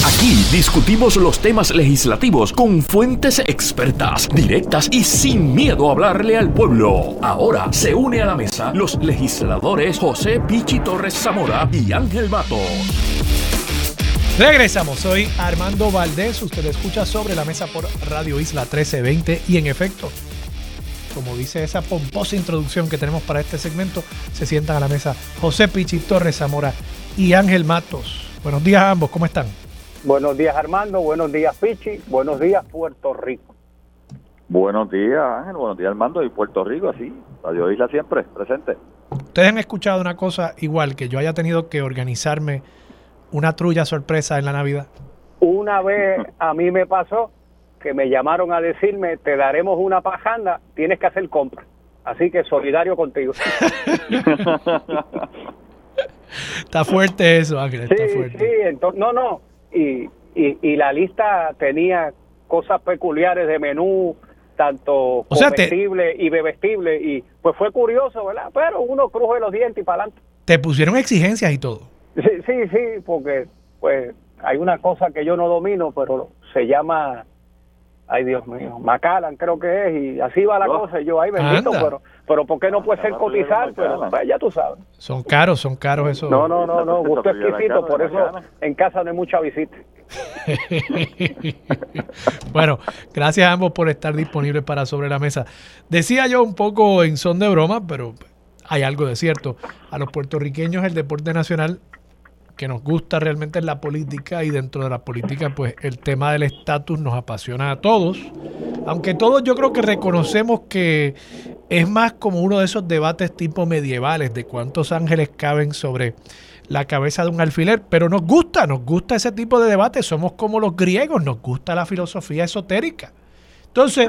Aquí discutimos los temas legislativos con fuentes expertas, directas y sin miedo a hablarle al pueblo. Ahora se une a la mesa los legisladores José Pichi Torres Zamora y Ángel Mato. Regresamos, soy Armando Valdés, usted escucha sobre la mesa por Radio Isla 1320 y en efecto, como dice esa pomposa introducción que tenemos para este segmento, se sientan a la mesa José Pichi Torres Zamora y Ángel Matos. Buenos días a ambos, ¿cómo están? Buenos días Armando, buenos días Pichi, buenos días Puerto Rico. Buenos días Ángel, buenos días Armando y Puerto Rico, así, Radio Isla siempre, presente. Ustedes han escuchado una cosa igual, que yo haya tenido que organizarme una trulla sorpresa en la Navidad. Una vez a mí me pasó que me llamaron a decirme, te daremos una pajanda, tienes que hacer compra. Así que solidario contigo. está fuerte eso, Ángel. Está sí, fuerte. sí, entonces, no, no y, y, la lista tenía cosas peculiares de menú, tanto o comestible y bebestible, y pues fue curioso, ¿verdad? Pero uno cruje los dientes y para adelante. ¿Te pusieron exigencias y todo? Sí, sí, sí, porque pues hay una cosa que yo no domino, pero se llama ay Dios mío, Macallan creo que es, y así va la oh. cosa, y yo, ay bendito, pero, pero ¿por qué no puede ser cotizar? Pero pues, ya tú sabes. Son caros, son caros esos. No, no, no, no, gusto exquisito, por eso en casa no hay mucha visita. bueno, gracias a ambos por estar disponibles para Sobre la Mesa. Decía yo un poco en son de broma, pero hay algo de cierto. A los puertorriqueños el deporte nacional que nos gusta realmente es la política y dentro de la política pues el tema del estatus nos apasiona a todos, aunque todos yo creo que reconocemos que es más como uno de esos debates tipo medievales de cuántos ángeles caben sobre la cabeza de un alfiler, pero nos gusta, nos gusta ese tipo de debate, somos como los griegos, nos gusta la filosofía esotérica. Entonces,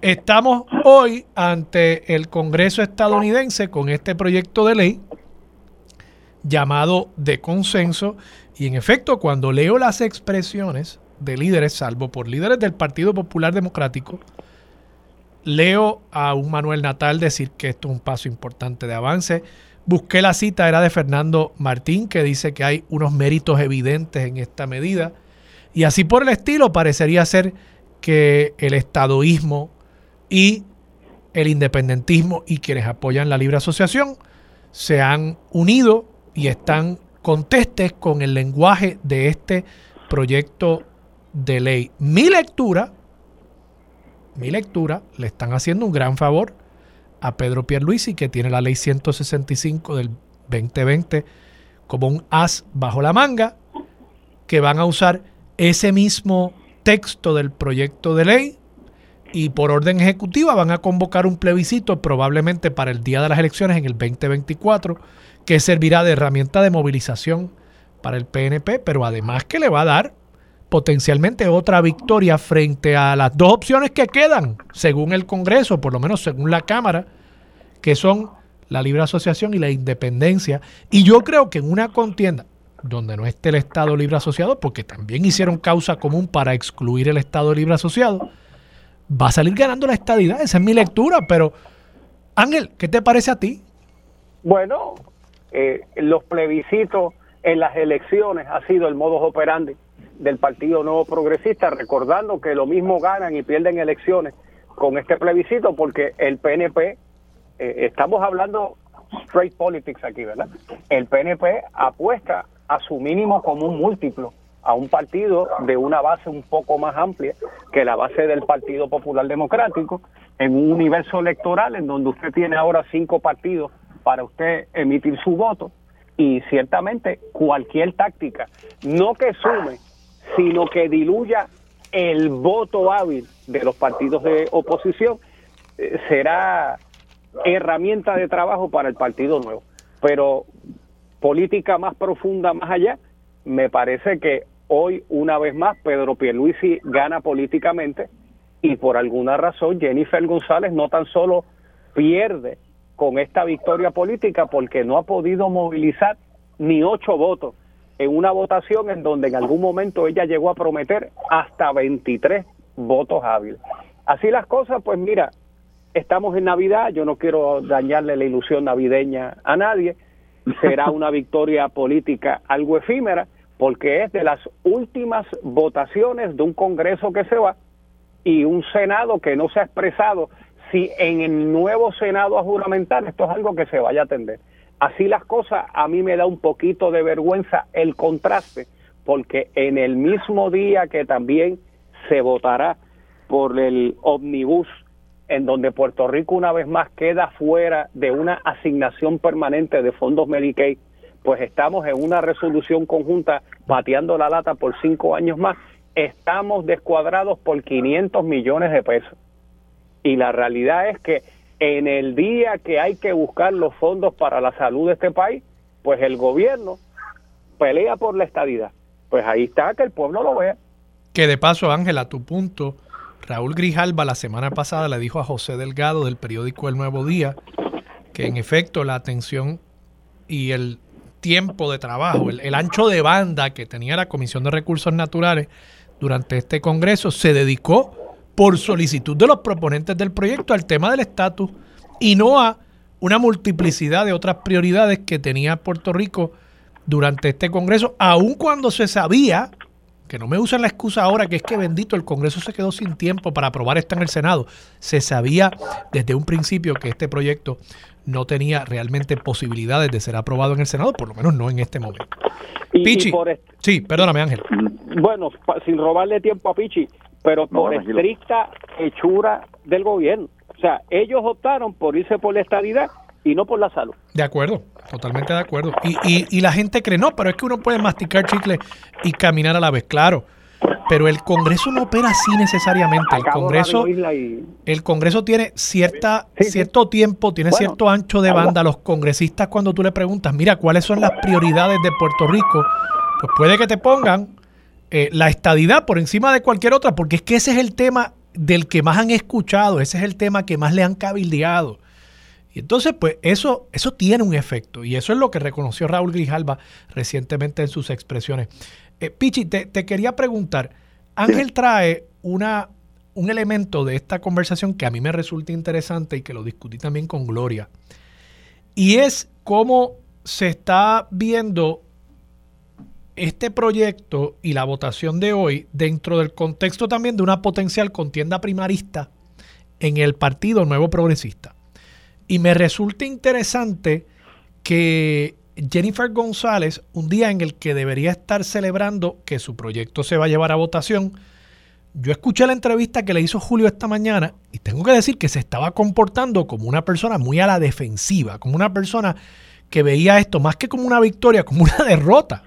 estamos hoy ante el Congreso estadounidense con este proyecto de ley llamado de consenso. Y en efecto, cuando leo las expresiones de líderes, salvo por líderes del Partido Popular Democrático, leo a un Manuel Natal decir que esto es un paso importante de avance. Busqué la cita, era de Fernando Martín, que dice que hay unos méritos evidentes en esta medida. Y así por el estilo, parecería ser que el estadoísmo y el independentismo y quienes apoyan la libre asociación se han unido y están contestes con el lenguaje de este proyecto de ley. Mi lectura, mi lectura, le están haciendo un gran favor a Pedro Pierluisi, que tiene la ley 165 del 2020 como un as bajo la manga, que van a usar ese mismo texto del proyecto de ley y por orden ejecutiva van a convocar un plebiscito probablemente para el día de las elecciones en el 2024 que servirá de herramienta de movilización para el PNP, pero además que le va a dar potencialmente otra victoria frente a las dos opciones que quedan, según el Congreso, por lo menos según la Cámara, que son la libre asociación y la independencia. Y yo creo que en una contienda donde no esté el Estado libre asociado, porque también hicieron causa común para excluir el Estado libre asociado, va a salir ganando la estadidad. Esa es mi lectura, pero Ángel, ¿qué te parece a ti? Bueno, eh, los plebiscitos en las elecciones ha sido el modus operandi del Partido Nuevo Progresista, recordando que lo mismo ganan y pierden elecciones con este plebiscito, porque el PNP, eh, estamos hablando straight politics aquí, ¿verdad? El PNP apuesta a su mínimo común múltiplo a un partido de una base un poco más amplia que la base del Partido Popular Democrático, en un universo electoral en donde usted tiene ahora cinco partidos para usted emitir su voto y ciertamente cualquier táctica, no que sume, sino que diluya el voto hábil de los partidos de oposición, eh, será herramienta de trabajo para el Partido Nuevo. Pero política más profunda, más allá, me parece que hoy, una vez más, Pedro Pierluisi gana políticamente y por alguna razón Jennifer González no tan solo pierde con esta victoria política porque no ha podido movilizar ni ocho votos en una votación en donde en algún momento ella llegó a prometer hasta 23 votos hábiles. Así las cosas, pues mira, estamos en Navidad, yo no quiero dañarle la ilusión navideña a nadie, será una victoria política algo efímera, porque es de las últimas votaciones de un Congreso que se va y un Senado que no se ha expresado si en el nuevo Senado a juramentar esto es algo que se vaya a atender. Así las cosas, a mí me da un poquito de vergüenza el contraste, porque en el mismo día que también se votará por el omnibus, en donde Puerto Rico una vez más queda fuera de una asignación permanente de fondos Medicaid, pues estamos en una resolución conjunta pateando la lata por cinco años más, estamos descuadrados por 500 millones de pesos. Y la realidad es que en el día que hay que buscar los fondos para la salud de este país, pues el gobierno pelea por la estadidad. Pues ahí está, que el pueblo lo vea. Que de paso, Ángel, a tu punto, Raúl Grijalba la semana pasada le dijo a José Delgado del periódico El Nuevo Día que en efecto la atención y el tiempo de trabajo, el, el ancho de banda que tenía la Comisión de Recursos Naturales durante este Congreso se dedicó por solicitud de los proponentes del proyecto al tema del estatus y no a una multiplicidad de otras prioridades que tenía Puerto Rico durante este Congreso, aun cuando se sabía, que no me usen la excusa ahora, que es que bendito, el Congreso se quedó sin tiempo para aprobar esto en el Senado. Se sabía desde un principio que este proyecto no tenía realmente posibilidades de ser aprobado en el Senado, por lo menos no en este momento. Pichi, sí, perdóname Ángel. Bueno, sin robarle tiempo a Pichi, pero por estricta hechura del gobierno. O sea, ellos optaron por irse por la estabilidad y no por la salud. De acuerdo, totalmente de acuerdo. Y, y, y la gente cree, no, pero es que uno puede masticar chicle y caminar a la vez, claro. Pero el Congreso no opera así necesariamente. El Congreso, el Congreso tiene cierta, cierto tiempo, tiene cierto ancho de banda. Los congresistas, cuando tú le preguntas, mira, ¿cuáles son las prioridades de Puerto Rico? Pues puede que te pongan eh, la estadidad por encima de cualquier otra, porque es que ese es el tema del que más han escuchado, ese es el tema que más le han cabildeado. Y entonces, pues eso, eso tiene un efecto, y eso es lo que reconoció Raúl Grijalba recientemente en sus expresiones. Eh, Pichi, te, te, quería preguntar, Ángel trae una, un elemento de esta conversación que a mí me resulta interesante y que lo discutí también con Gloria, y es cómo se está viendo este proyecto y la votación de hoy dentro del contexto también de una potencial contienda primarista en el Partido Nuevo Progresista. Y me resulta interesante que Jennifer González, un día en el que debería estar celebrando que su proyecto se va a llevar a votación, yo escuché la entrevista que le hizo Julio esta mañana y tengo que decir que se estaba comportando como una persona muy a la defensiva, como una persona que veía esto más que como una victoria, como una derrota.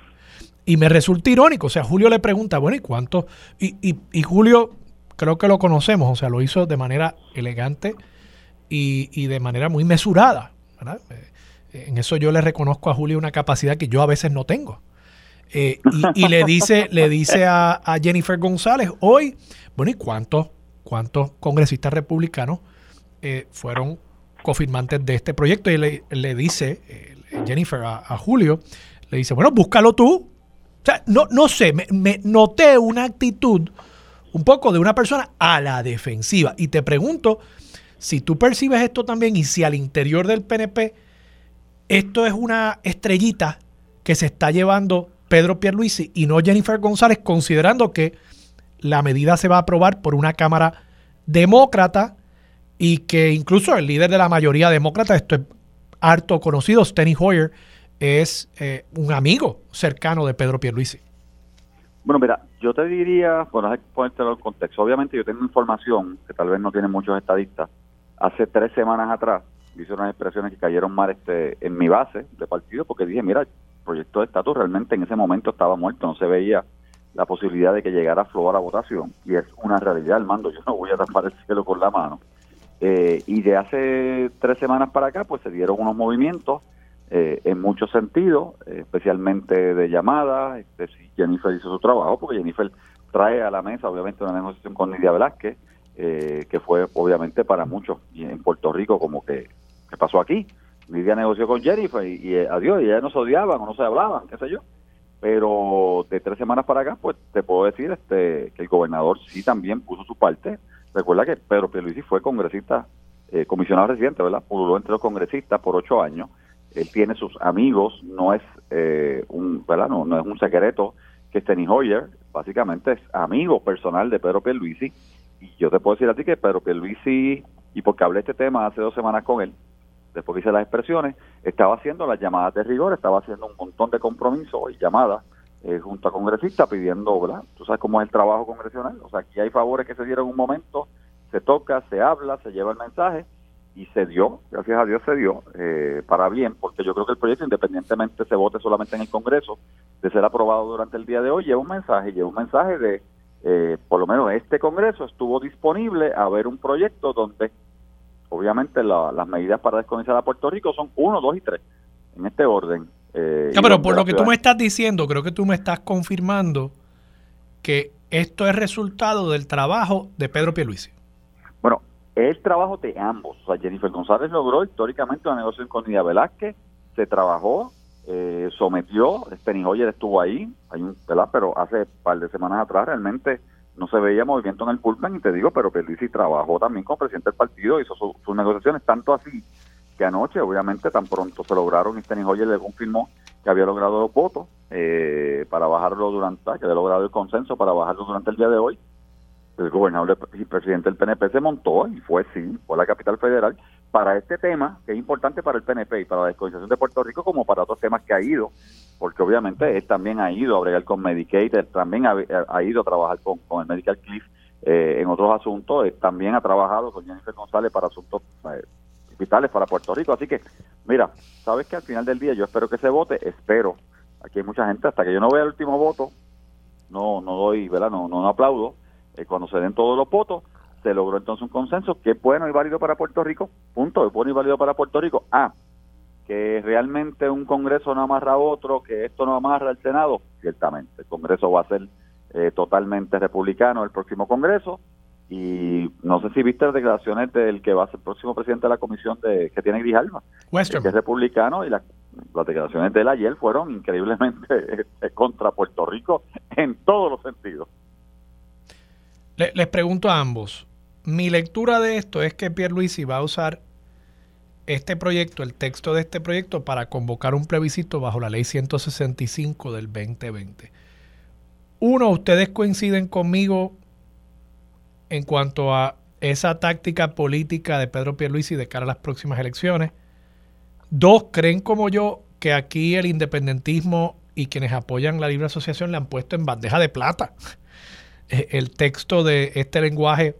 Y me resulta irónico. O sea, Julio le pregunta, bueno, ¿y cuánto? Y, y, Julio creo que lo conocemos, o sea, lo hizo de manera elegante y, de manera muy mesurada. Eh, en eso yo le reconozco a Julio una capacidad que yo a veces no tengo. Eh, y, le dice, le dice a, Jennifer González hoy, bueno, ¿y cuántos, cuántos congresistas republicanos eh, fueron confirmantes de este proyecto? Y le, dice Jennifer a, Julio, le dice, bueno, búscalo tú. Sea, no, no sé, me, me noté una actitud un poco de una persona a la defensiva. Y te pregunto si tú percibes esto también y si al interior del PNP esto es una estrellita que se está llevando Pedro Pierluisi y no Jennifer González, considerando que la medida se va a aprobar por una Cámara demócrata y que incluso el líder de la mayoría demócrata, esto es harto conocido, Steny Hoyer, es eh, un amigo cercano de Pedro Pierluisi. Bueno, mira, yo te diría, bueno, hay que ponértelo contexto. Obviamente yo tengo información que tal vez no tienen muchos estadistas. Hace tres semanas atrás hice unas expresiones que cayeron mal este, en mi base de partido porque dije, mira, el proyecto de estatus realmente en ese momento estaba muerto, no se veía la posibilidad de que llegara a fluir a votación y es una realidad, mando, yo no voy a tapar el cielo con la mano. Eh, y de hace tres semanas para acá, pues se dieron unos movimientos eh, en muchos sentidos, especialmente de llamadas, este, si Jennifer hizo su trabajo, porque Jennifer trae a la mesa, obviamente, una negociación con Nidia Velázquez, eh, que fue obviamente para muchos y en Puerto Rico como que, ¿qué pasó aquí? Lidia negoció con Jennifer y, y eh, adiós, y ya no se odiaban o no se hablaban, qué sé yo. Pero de tres semanas para acá, pues te puedo decir este que el gobernador sí también puso su parte. Recuerda que Pedro Pierluisi fue congresista, eh, comisionado residente, ¿verdad? Pululó entre los congresistas por ocho años. Él tiene sus amigos, no es eh, un, ¿verdad? No, es un secreto que Steny Hoyer básicamente es amigo personal de Pedro Pierluisi y yo te puedo decir a ti que Pedro Pierluisi, y porque hablé este tema hace dos semanas con él, después que hice las expresiones, estaba haciendo las llamadas de rigor, estaba haciendo un montón de compromisos y llamadas eh, junto a congresistas pidiendo, ¿verdad? Tú sabes cómo es el trabajo congresional, o sea, aquí hay favores que se dieron un momento, se toca, se habla, se lleva el mensaje y se dio, gracias a Dios se dio, eh, para bien, porque yo creo que el proyecto, independientemente se vote solamente en el Congreso, de ser aprobado durante el día de hoy, lleva un mensaje, lleva un mensaje de eh, por lo menos este Congreso estuvo disponible a ver un proyecto donde obviamente las medidas para descolonizar a Puerto Rico son uno, dos y tres, en este orden. Eh, pero por lo que tú me estás diciendo, creo que tú me estás confirmando que esto es resultado del trabajo de Pedro Pierluisi. El trabajo de ambos. O sea, Jennifer González logró históricamente una negociación con Nidia Velázquez, se trabajó, eh, sometió, Steny Hoyer estuvo ahí, hay un, ¿verdad? pero hace un par de semanas atrás realmente no se veía movimiento en el pulpen y te digo, pero Pierluisi trabajó también con presidente del partido, hizo sus negociaciones, tanto así que anoche, obviamente, tan pronto se lograron y Steny Hoyer le confirmó que había logrado los votos eh, para bajarlo durante, que había logrado el consenso para bajarlo durante el día de hoy. El gobernador y presidente del PNP se montó y fue, sí, fue la capital federal para este tema, que es importante para el PNP y para la descolonización de Puerto Rico, como para otros temas que ha ido, porque obviamente él también ha ido a bregar con Medicaid, también ha, ido a trabajar con, el Medical Cliff eh, en otros asuntos, él también ha trabajado con Jennifer González para asuntos eh, hospitales para Puerto Rico. Así que, mira, sabes que al final del día yo espero que se vote, espero. Aquí hay mucha gente, hasta que yo no vea el último voto, no no doy, ¿verdad? No, no, aplaudo. Eh, cuando se den todos los votos, se logró entonces un consenso que es bueno y válido para Puerto Rico, punto, es bueno y válido para Puerto Rico. Ah, que realmente un Congreso no amarra a otro, que esto no amarra al Senado, ciertamente, el Congreso va a ser eh, totalmente republicano el próximo Congreso y no sé si viste las declaraciones del que va a ser el próximo presidente de la comisión de que tiene Grijalva, que es republicano y las declaraciones de él ayer fueron increíblemente eh, contra Puerto Rico en todos los sentidos. Les pregunto a ambos, mi lectura de esto es que Pierluisi va a usar este proyecto, el texto de este proyecto, para convocar un plebiscito bajo la ley 165 del 2020. Uno, ustedes coinciden conmigo en cuanto a esa táctica política de Pedro Pierluisi de cara a las próximas elecciones. Dos, creen como yo que aquí el independentismo y quienes apoyan la libre asociación le han puesto en bandeja de plata el texto de este lenguaje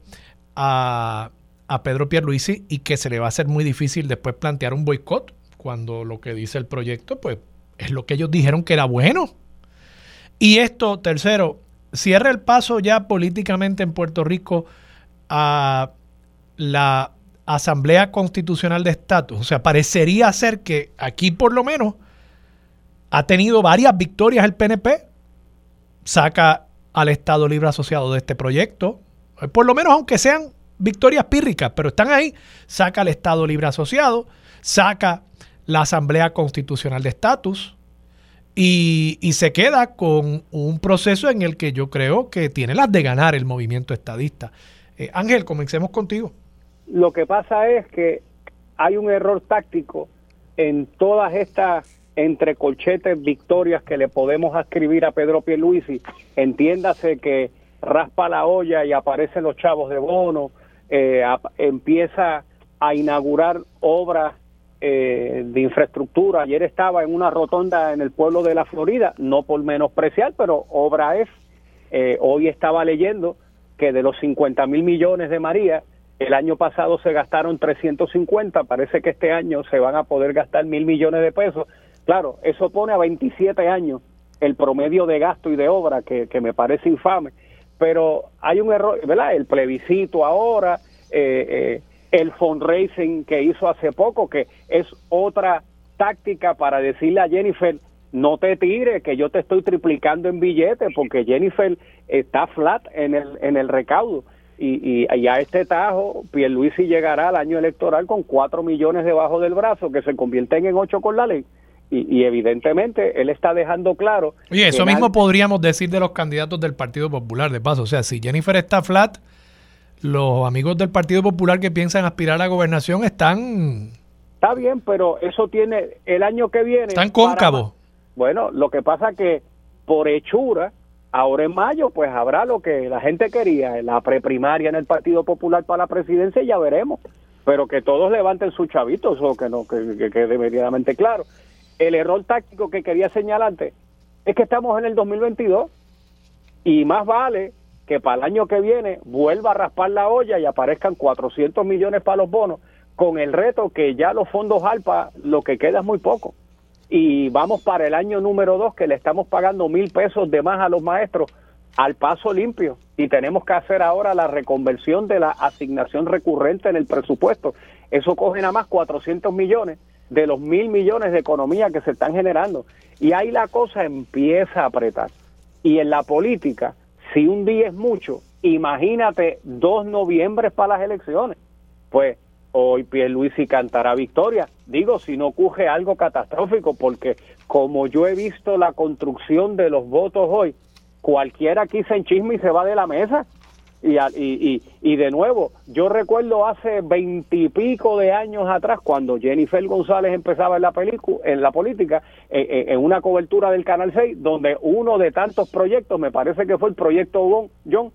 a, a Pedro Pierluisi y que se le va a hacer muy difícil después plantear un boicot cuando lo que dice el proyecto pues es lo que ellos dijeron que era bueno. Y esto, tercero, cierra el paso ya políticamente en Puerto Rico a la Asamblea Constitucional de Estatus. O sea, parecería ser que aquí por lo menos ha tenido varias victorias el PNP, saca al Estado Libre Asociado de este proyecto, por lo menos aunque sean victorias pírricas, pero están ahí, saca al Estado Libre Asociado, saca la Asamblea Constitucional de Estatus y, se queda con un proceso en el que yo creo que tiene las de ganar el movimiento estadista. Eh, Ángel, comencemos contigo. Lo que pasa es que hay un error táctico en todas estas entre colchetes victorias que le podemos escribir a Pedro Pierluisi. Entiéndase que raspa la olla y aparecen los chavos de bono, eh, empieza a inaugurar obras eh, de infraestructura. Ayer estaba en una rotonda en el pueblo de la Florida, no por menospreciar, pero obra es. Eh, hoy estaba leyendo que de los 50 mil millones de María, el año pasado se gastaron 350, parece que este año se van a poder gastar mil millones de pesos. Claro, eso pone a 27 años el promedio de gasto y de obra, que, me parece infame. Pero hay un error, ¿verdad? El plebiscito ahora, eh, eh, el fundraising que hizo hace poco, que es otra táctica para decirle a Jennifer, no te tires, que yo te estoy triplicando en billetes, porque Jennifer está flat en el, en el recaudo. Y, y, a este tajo, Pierluisi llegará al año electoral con cuatro millones debajo del brazo, que se convierten en ocho con la ley. Y, evidentemente él está dejando claro. Oye, eso mismo podríamos decir de los candidatos del Partido Popular, de paso. O sea, si Jennifer está flat, los amigos del Partido Popular que piensan aspirar a la gobernación están. Está bien, pero eso tiene el año que viene. Están cóncavos. Bueno, lo que pasa que por hechura, ahora en mayo, pues habrá lo que la gente quería, la preprimaria en el Partido Popular para la presidencia, y ya veremos. Pero que todos levanten sus chavitos, o que no, que quede medianamente claro. El error táctico que quería señalarte es que estamos en el 2022 y más vale que para el año que viene vuelva a raspar la olla y aparezcan 400 millones para los bonos, con el reto que ya los fondos ALPA lo que queda es muy poco y vamos para el año número dos que le estamos pagando mil pesos de más a los maestros al paso limpio y tenemos que hacer ahora la reconversión de la asignación recurrente en el presupuesto. Eso coge nada más 400 millones de los mil millones de economía que se están generando. Y ahí la cosa empieza a apretar. Y en la política, si un día es mucho, imagínate dos noviembres para las elecciones. Pues hoy Pierluisi cantará victoria. Digo, si no ocurre algo catastrófico, porque como yo he visto la construcción de los votos hoy, cualquiera aquí se enchisma y se va de la mesa. Y, y, y, de nuevo, yo recuerdo hace veintipico de años atrás, cuando Jennifer González empezaba en la, en la política, eh, eh, en una cobertura del Canal 6, donde uno de tantos proyectos, me parece que fue el proyecto John,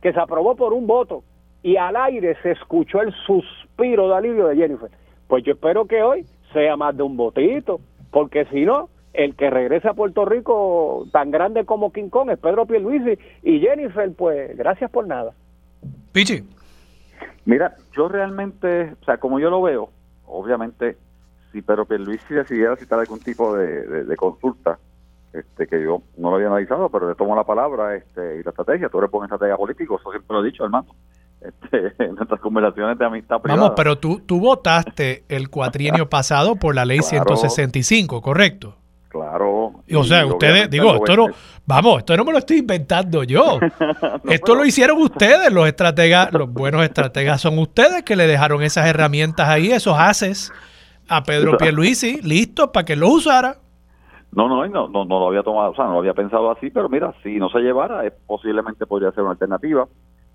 que se aprobó por un voto, y al aire se escuchó el suspiro de alivio de Jennifer. Pues yo espero que hoy sea más de un votito, porque si no, el que regresa a Puerto Rico tan grande como King Kong es Pedro Pierluisi y Jennifer, pues gracias por nada. Pichi. Mira, yo realmente, o sea, como yo lo veo, obviamente, si Pedro Pierluisi decidiera citar algún tipo de, consulta, este, que yo no lo había analizado, pero le tomo la palabra este, y la estrategia, tú eres buen estratega político, eso siempre lo he dicho, hermano. Este, en nuestras conversaciones de amistad privada. Vamos, pero tú, tú votaste el cuatrienio pasado por la ley 165, ¿correcto? Claro. O sea, ustedes, digo, esto no, vamos, esto no me lo estoy inventando yo. esto lo hicieron ustedes, los estrategas, los buenos estrategas son ustedes que le dejaron esas herramientas ahí, esos haces a Pedro Pierluisi, listos para que lo usara. No, no, no, no, no lo había tomado, o sea, no lo había pensado así, pero mira, si no se llevara, posiblemente podría ser una alternativa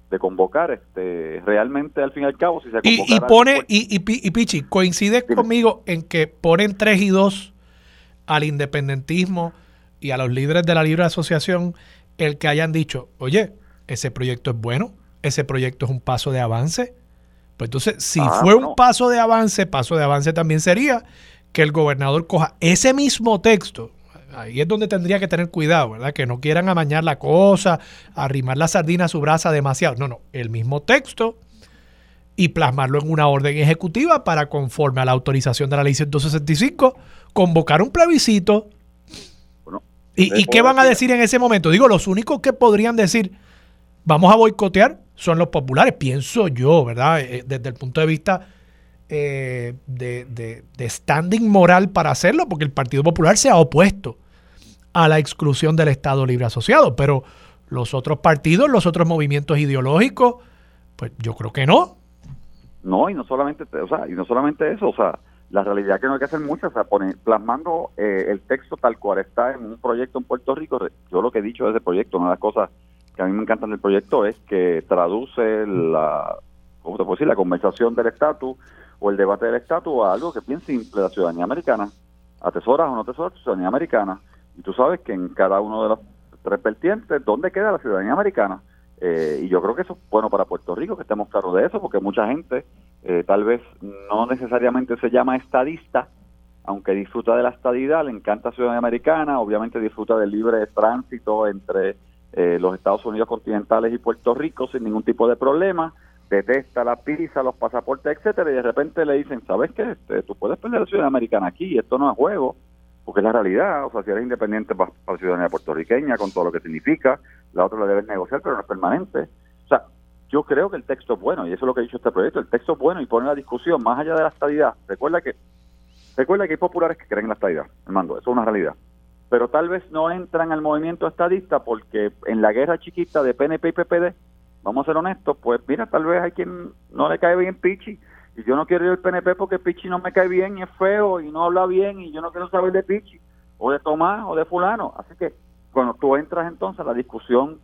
de convocar este realmente al fin y al cabo si se y, y pone y, y, y, Pichi coincide conmigo en que ponen 3 y 2 al independentismo y a los líderes de la libre asociación el que hayan dicho oye ese proyecto es bueno ese proyecto es un paso de avance pues entonces si ah, fue un paso de avance paso de avance también sería que el gobernador coja ese mismo texto ahí es donde tendría que tener cuidado, ¿verdad? Que no quieran amañar la cosa, arrimar la sardina a su brasa demasiado. No, no, el mismo texto y plasmarlo en una orden ejecutiva para, conforme a la autorización de la ley 165, convocar un plebiscito ¿Y, qué van a decir en ese momento? Digo, los únicos que podrían decir, vamos a boicotear, son los populares, pienso yo, ¿verdad? Eh, desde el punto de vista eh, de, standing moral para hacerlo, porque el Partido Popular se ha opuesto a la exclusión del Estado Libre Asociado, pero los otros partidos, los otros movimientos ideológicos, pues yo creo que no. No, y no solamente, o sea, y no solamente eso, o sea, la realidad que no hay que hacer mucho, o sea, plasmando eh, el texto tal cual está en un proyecto en Puerto Rico, yo lo que he dicho de ese proyecto, una de las cosas que a mí me encantan del proyecto es que traduce la, ¿cómo te puedo decir?, la conversación del estatus o el debate del estatus a algo que es bien simple, la ciudadanía americana. ¿Atesoras o no atesoras la ciudadanía americana? Y tú sabes que en cada uno de los tres vertientes, ¿dónde queda la ciudadanía americana? Eh, y yo creo que eso es bueno para Puerto Rico, que estemos claros de eso, porque mucha gente eh, tal vez no necesariamente se llama estadista, aunque disfruta de la estadidad, le encanta ciudadanía americana, obviamente disfruta del libre tránsito entre eh, los Estados Unidos continentales y Puerto Rico sin ningún tipo de problema, detesta la pizza, los pasaportes, etcétera, y de repente le dicen, ¿sabes qué? Este, tú puedes perder la ciudadanía americana aquí, esto no es juego, porque es la realidad, o sea, si eres independiente para, la ciudadanía puertorriqueña, con todo lo que significa, la otra la debes negociar, pero no es permanente. O sea, yo creo que el texto es bueno, y eso es lo que ha dicho este proyecto, el texto es bueno y pone la discusión más allá de la estadidad. Recuerda que recuerda que hay populares que creen en la estadidad, Armando, eso es una realidad. Pero tal vez no entran al movimiento estadista porque en la guerra chiquita de PNP y PPD vamos a ser honestos, pues mira, tal vez hay quien no le cae bien Pichi y yo no quiero ir al PNP porque Pichi no me cae bien y es feo y no habla bien y yo no quiero saber de Pichi o de Tomás o de fulano. Así que cuando tú entras entonces a la discusión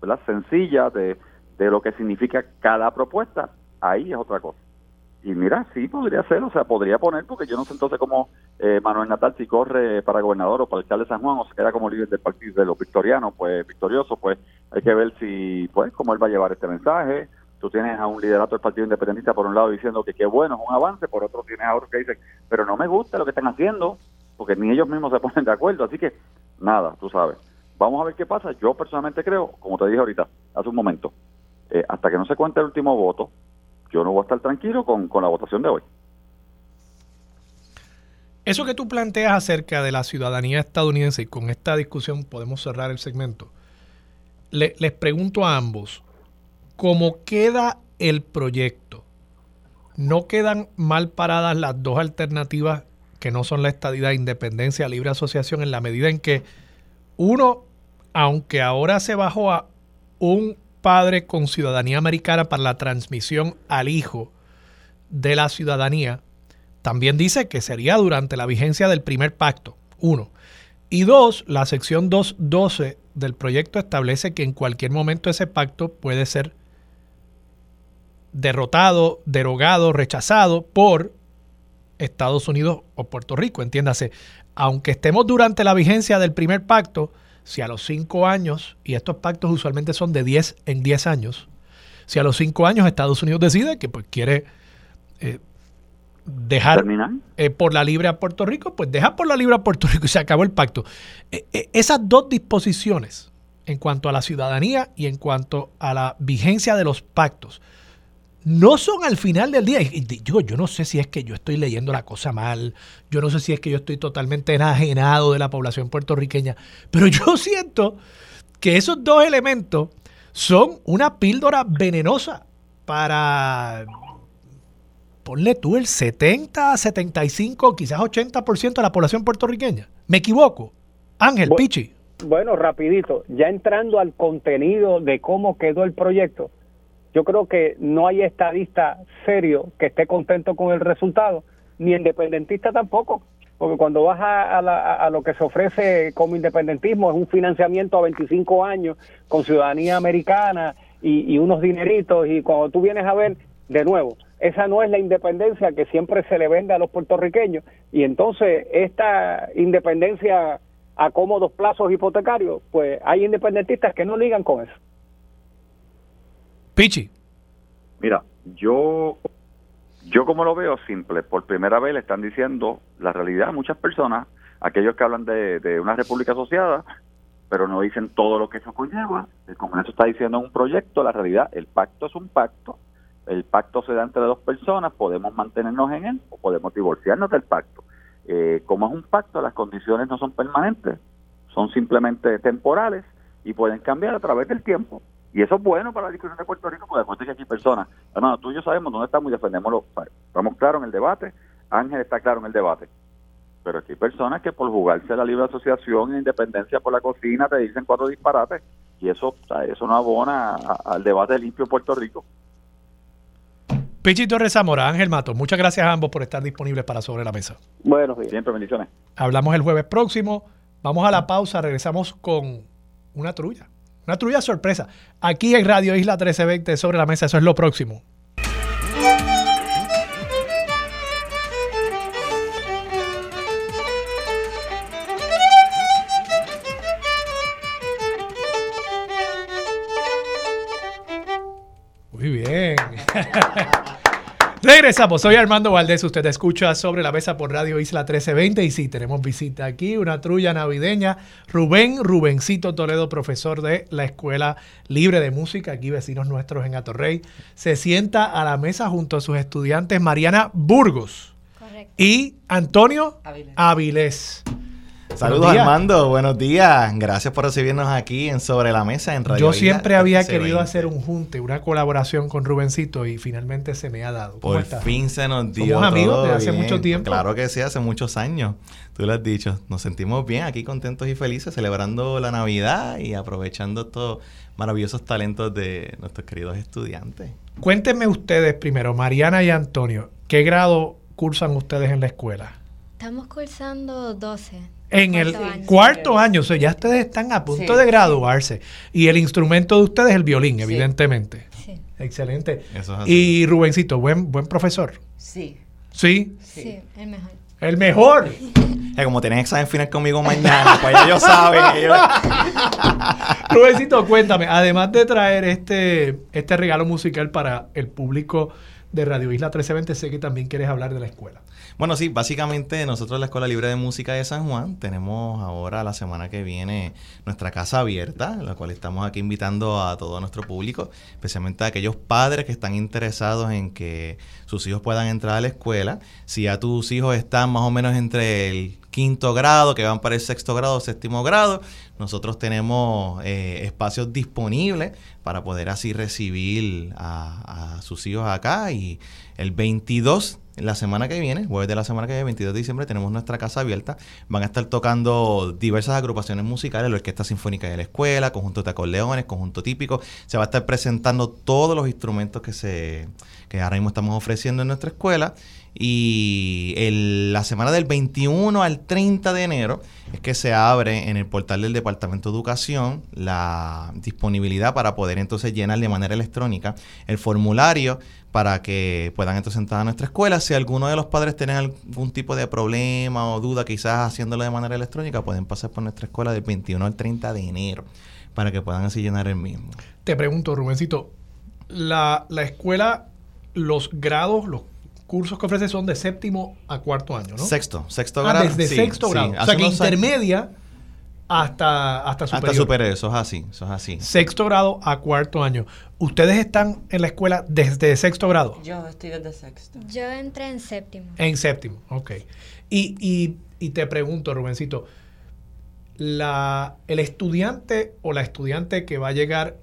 ¿verdad? sencilla de, de lo que significa cada propuesta, ahí es otra cosa. Y mira, sí podría ser, o sea, podría poner, porque yo no sé entonces cómo eh, Manuel Natal, si corre para gobernador o para alcalde de San Juan, o se queda como líder del partido de los victorianos, pues victorioso, pues hay que ver si, pues, cómo él va a llevar este mensaje. Tú tienes a un liderato del Partido Independentista por un lado diciendo que qué bueno, es un avance, por otro tienes a otros que dicen, pero no me gusta lo que están haciendo, porque ni ellos mismos se ponen de acuerdo. Así que, nada, tú sabes. Vamos a ver qué pasa. Yo personalmente creo, como te dije ahorita, hace un momento, eh, hasta que no se cuente el último voto, yo no voy a estar tranquilo con, la votación de hoy. Eso que tú planteas acerca de la ciudadanía estadounidense, y con esta discusión podemos cerrar el segmento, les pregunto a ambos, ¿cómo queda el proyecto? ¿No quedan mal paradas las dos alternativas que no son la estadidad, independencia, libre asociación, en la medida en que uno, aunque ahora se bajó a un padre con ciudadanía americana para la transmisión al hijo de la ciudadanía, también dice que sería durante la vigencia del primer pacto, uno. Y dos, la sección 212 del proyecto establece que en cualquier momento ese pacto puede ser derrotado, derogado, rechazado por Estados Unidos o Puerto Rico. Entiéndase, aunque estemos durante la vigencia del primer pacto, si a los cinco años, y estos pactos usualmente son de 10 en 10 años, si a los cinco años Estados Unidos decide que pues quiere eh, dejar eh, por la libre a Puerto Rico, pues deja por la libre a Puerto Rico y se acabó el pacto. Eh, esas dos disposiciones en cuanto a la ciudadanía y en cuanto a la vigencia de los pactos, no son al final del día. Yo, yo no sé si es que yo estoy leyendo la cosa mal, yo no sé si es que yo estoy totalmente enajenado de la población puertorriqueña, pero yo siento que esos dos elementos son una píldora venenosa para, ponle tú, el 70, 75, quizás 80% de la población puertorriqueña. ¿Me equivoco? Ángel, Pichi. Bueno, rapidito, ya entrando al contenido de cómo quedó el proyecto, yo creo que no hay estadista serio que esté contento con el resultado, ni independentista tampoco, porque cuando vas a, lo que se ofrece como independentismo es un financiamiento a 25 años con ciudadanía americana y, y unos dineritos, y cuando tú vienes a ver, de nuevo, esa no es la independencia que siempre se le vende a los puertorriqueños, y entonces esta independencia a cómodos plazos hipotecarios, pues hay independentistas que no ligan con eso. Pichi. Mira, yo, yo como lo veo simple, por primera vez le están diciendo la realidad a muchas personas, aquellos que hablan de, de una república asociada, pero no dicen todo lo que eso conlleva. El Congreso está diciendo un proyecto, la realidad, el pacto es un pacto, el pacto se da entre dos personas, podemos mantenernos en él o podemos divorciarnos del pacto. Eh, como es un pacto, las condiciones no son permanentes. son simplemente temporales y pueden cambiar a través del tiempo. Y eso es bueno para la discusión de Puerto Rico, porque después que aquí personas, hermano, tú y yo sabemos dónde estamos y defendemos estamos claros en el debate, Ángel está claro en el debate. Pero aquí hay personas que por jugarse la libre asociación e independencia por la cocina te dicen cuatro disparates y eso, eso no abona al debate limpio en Puerto Rico. Pichi Torres Zamora, Ángel Mato, muchas gracias a ambos por estar disponibles para Sobre la Mesa. Bueno, siempre bendiciones. Hablamos el jueves próximo. Vamos a la pausa, regresamos con una trulla. Una trulla sorpresa. Aquí en Radio Isla 1320 Sobre la Mesa, eso es lo próximo. Regresamos, soy Armando Valdés, usted escucha sobre la mesa por Radio Isla 1320 y sí, tenemos visita aquí, una trulla navideña, Rubén Rubencito Toledo, profesor de la Escuela Libre de Música, aquí vecinos nuestros en Atorrey, se sienta a la mesa junto a sus estudiantes Mariana Burgos y Antonio Avilés. Saludos Armando, buenos días. Gracias por recibirnos aquí en Sobre la Mesa en Radio Yo siempre había querido hacer un junte, una colaboración con Rubencito y finalmente se me ha dado. por fin se nos dio. Somos amigos desde hace mucho tiempo. Claro que sí, hace muchos años. Tú lo has dicho. Nos sentimos bien aquí contentos y felices celebrando la Navidad y aprovechando estos maravillosos talentos de nuestros queridos estudiantes. Cuéntenme ustedes primero, Mariana y Antonio, ¿qué grado cursan ustedes en la escuela? Estamos cursando 12 en el cuarto año, o sea, ya ustedes están a punto de graduarse. Y el instrumento de ustedes es el violín, evidentemente. Sí. Excelente. Y Rubencito, buen, buen profesor. Sí. ¿Sí? Sí, el mejor. El mejor. como tienen examen final conmigo mañana, pues ellos saben. Rubencito, cuéntame, además de traer este, este regalo musical para el público de Radio Isla 1320, sé que también quieres hablar de la escuela. Bueno, sí, básicamente nosotros en la Escuela Libre de Música de San Juan tenemos ahora la semana que viene nuestra casa abierta, la cual estamos aquí invitando a todo nuestro público, especialmente a aquellos padres que están interesados en que sus hijos puedan entrar a la escuela. Si ya tus hijos están más o menos entre el quinto grado, que van para el sexto grado séptimo grado, nosotros tenemos eh, espacios disponibles para poder así recibir a, a sus hijos acá y el 22 la semana que viene, jueves de la semana que viene, 22 de diciembre, tenemos nuestra casa abierta. Van a estar tocando diversas agrupaciones musicales, la Orquesta Sinfónica de la Escuela, conjunto de acordeones, conjunto típico. Se va a estar presentando todos los instrumentos que, se, que ahora mismo estamos ofreciendo en nuestra escuela. Y la semana del 21 al 30 de enero es que se abre en el portal del Departamento de Educación la disponibilidad para poder entonces llenar de manera electrónica el formulario para que puedan entonces entrar a nuestra escuela. Si alguno de los padres tienen algún tipo de problema o duda, quizás haciéndolo de manera electrónica, pueden pasar por nuestra escuela del 21 al 30 de enero para que puedan así llenar el mismo. Te pregunto, Rubencito, la, la escuela, los grados, los cursos que ofrece son de séptimo a cuarto año, ¿no? Sexto, sexto ah, grado. desde sexto grado. O sea que intermedia hasta, hasta superior. Hasta superior, eso es así, eso es así. Sexto grado a cuarto año. ¿Ustedes están en la escuela desde sexto grado? Yo estoy desde sexto. Yo entré en séptimo. En séptimo, ok. Y, y, y te pregunto, Rubencito, la, el estudiante o la estudiante que va a llegar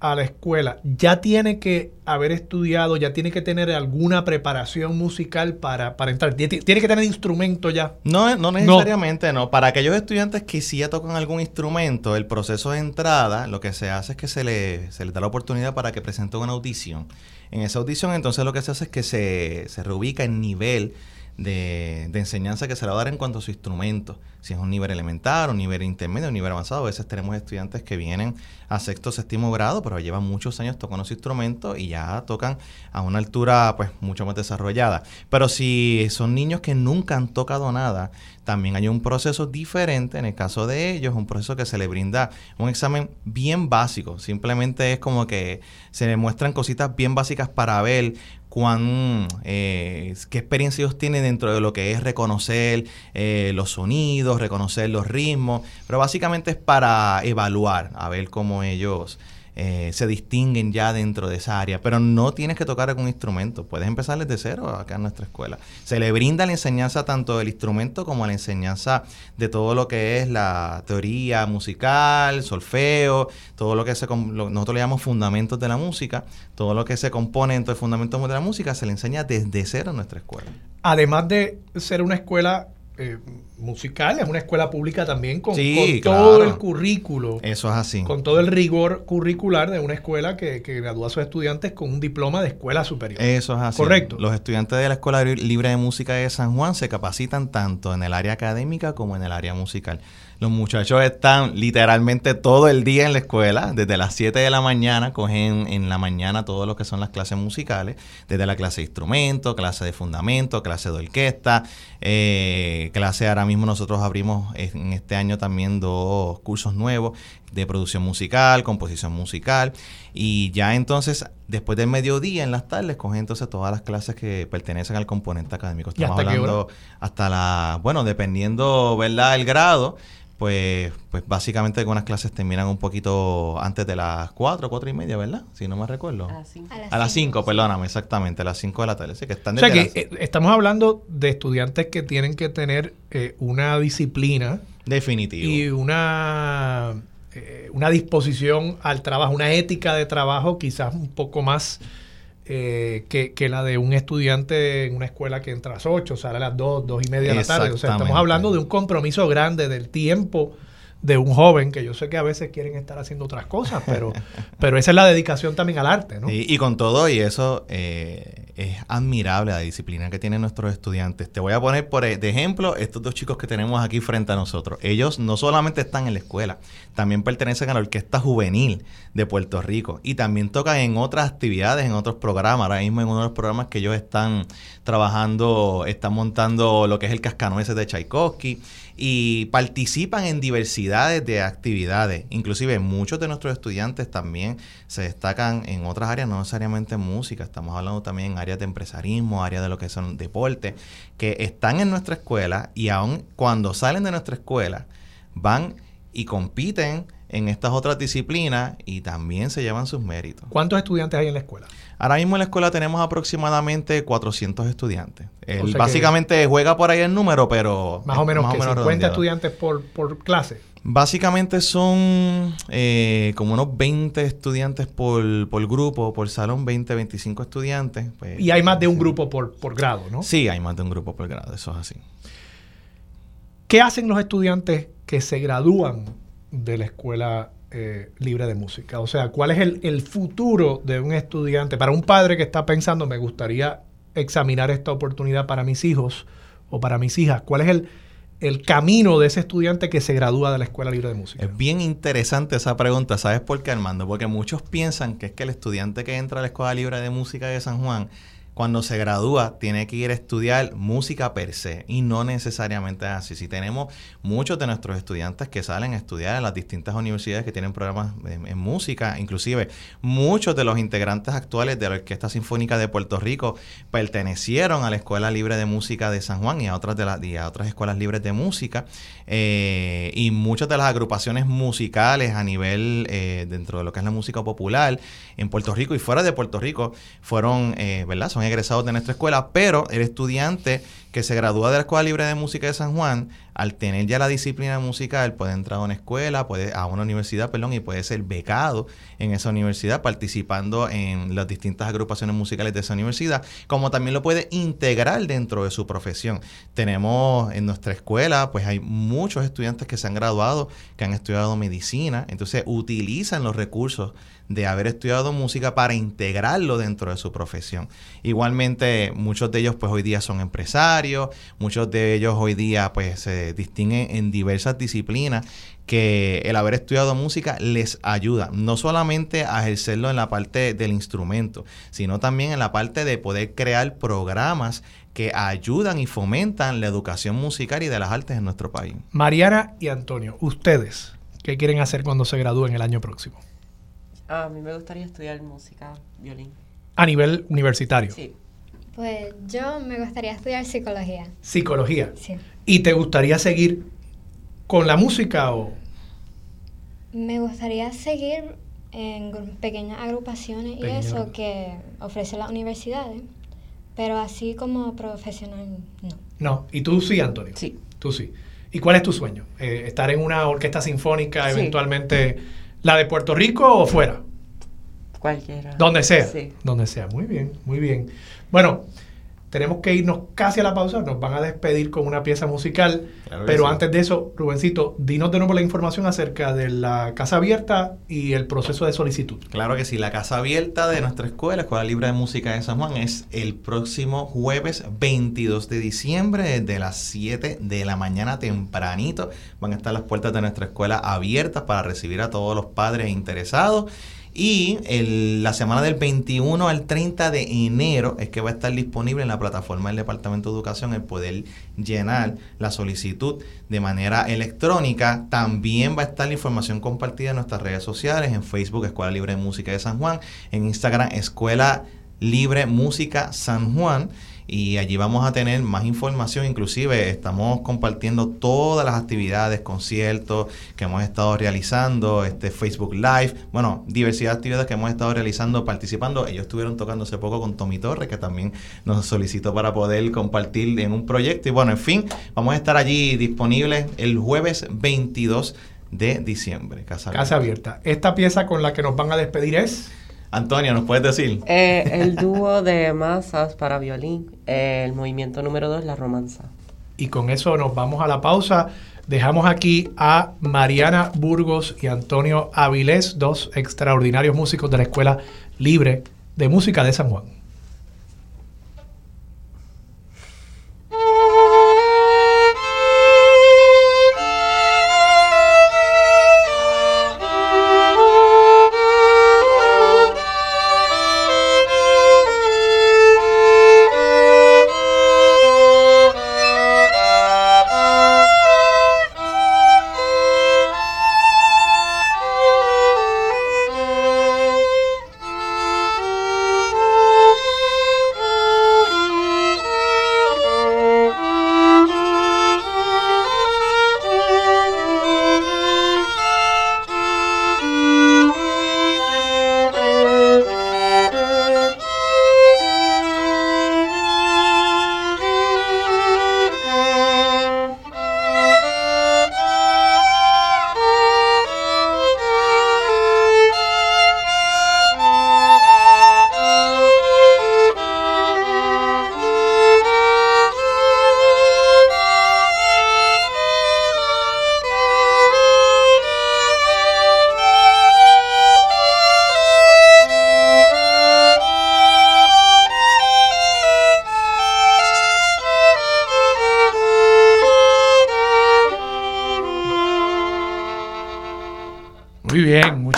a la escuela, ya tiene que haber estudiado, ya tiene que tener alguna preparación musical para, para entrar. ¿Tiene, que tener instrumento ya? No, no necesariamente, no. Para aquellos estudiantes que sí ya tocan algún instrumento, el proceso de entrada, lo que se hace es que se le, se le da la oportunidad para que presente una audición. En esa audición, entonces, lo que se hace es que se, se reubica el nivel de, enseñanza que se le va a dar en cuanto a su instrumento. Si es un nivel elemental, un nivel intermedio, un nivel avanzado. A veces tenemos estudiantes que vienen a sexto, séptimo grado, pero llevan muchos años tocando su instrumento y ya tocan a una altura pues mucho más desarrollada. Pero si son niños que nunca han tocado nada, también hay un proceso diferente en el caso de ellos, un proceso que se le brinda un examen bien básico. Simplemente es como que se le muestran cositas bien básicas para ver cuán, eh, qué experiencia ellos tienen dentro de lo que es reconocer eh, los sonidos, reconocer los ritmos, pero básicamente es para evaluar, a ver cómo ellos eh, se distinguen ya dentro de esa área, pero no tienes que tocar algún instrumento, puedes empezar desde cero acá en nuestra escuela. Se le brinda la enseñanza tanto del instrumento como la enseñanza de todo lo que es la teoría musical, solfeo, todo lo que se, nosotros le llamamos fundamentos de la música, todo lo que se compone dentro de fundamentos de música se le enseña desde cero en nuestra escuela. Además de ser una escuela eh, musical, es una escuela pública también con, todo el currículo. Eso es así. Con todo el rigor curricular de una escuela que, que, gradúa a sus estudiantes con un diploma de escuela superior. Eso es así. Correcto. Los estudiantes de la Escuela Libre de Música de San Juan se capacitan tanto en el área académica como en el área musical. Los muchachos están literalmente todo el día en la escuela, desde las 7 de la mañana, cogen en la mañana todo lo que son las clases musicales, desde la clase de instrumento, clase de fundamento, clase de orquesta, eh, clase ahora mismo nosotros abrimos en este año también dos cursos nuevos de producción musical, composición musical y ya entonces después del mediodía en las tardes cogen entonces todas las clases que pertenecen al componente académico. Estamos hablando hasta la, bueno, dependiendo, ¿verdad? El grado, pues, pues básicamente algunas clases terminan un poquito antes de las 4, 4 y media, ¿verdad? Si no me recuerdo. A las 5. A las 5, perdóname, exactamente, a las 5 de la tarde. que están o sea que eh, estamos hablando de estudiantes que tienen que tener eh, una disciplina. Definitivo. Y una, eh, una disposición al trabajo, una ética de trabajo quizás un poco más eh, que, la de un estudiante en una escuela que entra a las 8, sale a las 2, 2 y media de la tarde. O sea, estamos hablando de un compromiso grande del tiempo de un joven, que yo sé que a veces quieren estar haciendo otras cosas, pero, pero esa es la dedicación también al arte, ¿no? y con todo y eso, eh, es admirable la disciplina que tienen nuestros estudiantes. Te voy a poner por e, de ejemplo estos dos chicos que tenemos aquí frente a nosotros. Ellos no solamente están en la escuela, también pertenecen a la Orquesta Juvenil de Puerto Rico y también tocan en otras actividades, en otros programas. Ahora mismo en uno de los programas que ellos están trabajando, están montando lo que es el Cascanueces de Tchaikovsky y participan en diversidades de actividades. Inclusive muchos de nuestros estudiantes también se destacan en otras áreas, no necesariamente en música. Estamos hablando también en áreas de empresarismo, áreas de lo que son deportes, que están en nuestra escuela y aun cuando salen de nuestra escuela van y compiten en estas otras disciplinas y también se llevan sus méritos. ¿Cuántos estudiantes hay en la escuela? Ahora mismo en la escuela tenemos aproximadamente 400 estudiantes. básicamente juega por ahí el número, pero... Más o menos, más 50 estudiantes por, clase. Básicamente son eh, como unos 20 estudiantes por, grupo, por salón, 20, 25 estudiantes. Pues, y hay más de un grupo por, por grado, ¿no? Sí, hay más de un grupo por grado, eso es así. ¿Qué hacen los estudiantes que se gradúan de la escuela eh, libre de música? O sea, ¿cuál es el, futuro de un estudiante? Para un padre que está pensando, me gustaría examinar esta oportunidad para mis hijos o para mis hijas, ¿cuál es el, el camino de ese estudiante que se gradúa de la Escuela Libre de Música? Es bien interesante esa pregunta. ¿Sabes por qué, Armando? Porque muchos piensan que es que el estudiante que entra a la Escuela Libre de Música de San Juan cuando se gradúa tiene que ir a estudiar música per se y no necesariamente es así. Si tenemos muchos de nuestros estudiantes que salen a estudiar en las distintas universidades que tienen programas en, música, inclusive muchos de los integrantes actuales de la Orquesta Sinfónica de Puerto Rico pertenecieron a la Escuela Libre de Música de San Juan y a otras, de las y a otras escuelas libres de música eh, y muchas de las agrupaciones musicales a nivel eh, dentro de lo que es la música popular en Puerto Rico y fuera de Puerto Rico fueron, eh, ¿verdad? Son egresados de nuestra escuela, pero el estudiante que se gradúa de la Escuela Libre de Música de San Juan, al tener ya la disciplina musical, puede entrar a una escuela, puede a una universidad, perdón, y puede ser becado en esa universidad, participando en las distintas agrupaciones musicales de esa universidad, como también lo puede integrar dentro de su profesión. Tenemos en nuestra escuela, pues hay muchos estudiantes que se han graduado, que han estudiado medicina, entonces utilizan los recursos de haber estudiado música para integrarlo dentro de su profesión. Igualmente, muchos de ellos pues hoy día son empresarios, muchos de ellos hoy día pues se distinguen en diversas disciplinas que el haber estudiado música les ayuda, no solamente a ejercerlo en la parte del instrumento, sino también en la parte de poder crear programas que ayudan y fomentan la educación musical y de las artes en nuestro país. Mariana y Antonio, ustedes, ¿qué quieren hacer cuando se gradúen el año próximo? A mí me gustaría estudiar música, violín. A nivel universitario. Sí. Pues yo me gustaría estudiar psicología. Psicología. Sí. ¿Y te gustaría seguir con la música o...? Me gustaría seguir En pequeñas agrupaciones y eso que ofrece las universidades, pero así como profesional, no. No, ¿y tú sí, Antonio? Sí. Tú sí. ¿Y cuál es tu sueño? Eh, ¿Estar en una orquesta sinfónica, eventualmente la de Puerto Rico o fuera? Cualquiera. Donde sea. Sí. Donde sea. Muy bien, muy bien. Bueno, tenemos que irnos casi a la pausa, nos van a despedir con una pieza musical, pero antes de eso, Rubencito, dinos de nuevo la información acerca de la Casa Abierta y el proceso de solicitud. Claro que sí, la Casa Abierta de nuestra escuela, Escuela Libre de Música de San Juan, es el próximo jueves 22 de diciembre, desde las 7 de la mañana tempranito. Van a estar las puertas de nuestra escuela abiertas para recibir a todos los padres interesados. Y la semana del 21 al 30 de enero es que va a estar disponible en la plataforma del Departamento de Educación el poder llenar la solicitud de manera electrónica. También va a estar la información compartida en nuestras redes sociales, en Facebook Escuela Libre de Música de San Juan, en Instagram Escuela Libre Música San Juan y allí vamos a tener más información, inclusive estamos compartiendo todas las actividades, conciertos que hemos estado realizando, este Facebook Live, bueno, diversidad de actividades que hemos estado realizando, participando. Ellos estuvieron tocando hace poco con Tommy Torres, que también nos solicitó para poder compartir en un proyecto. Y bueno, en fin, vamos a estar allí disponibles el jueves 22 de diciembre. Casa, Casa abierta. Esta pieza con la que nos van a despedir es... Antonia, ¿nos puedes decir? Eh, el dúo de masas para violín, el movimiento número dos, la romanza. Y con eso nos vamos a la pausa. Dejamos aquí a Mariana Burgos y Antonio Avilés, dos extraordinarios músicos de la Escuela Libre de Música de San Juan.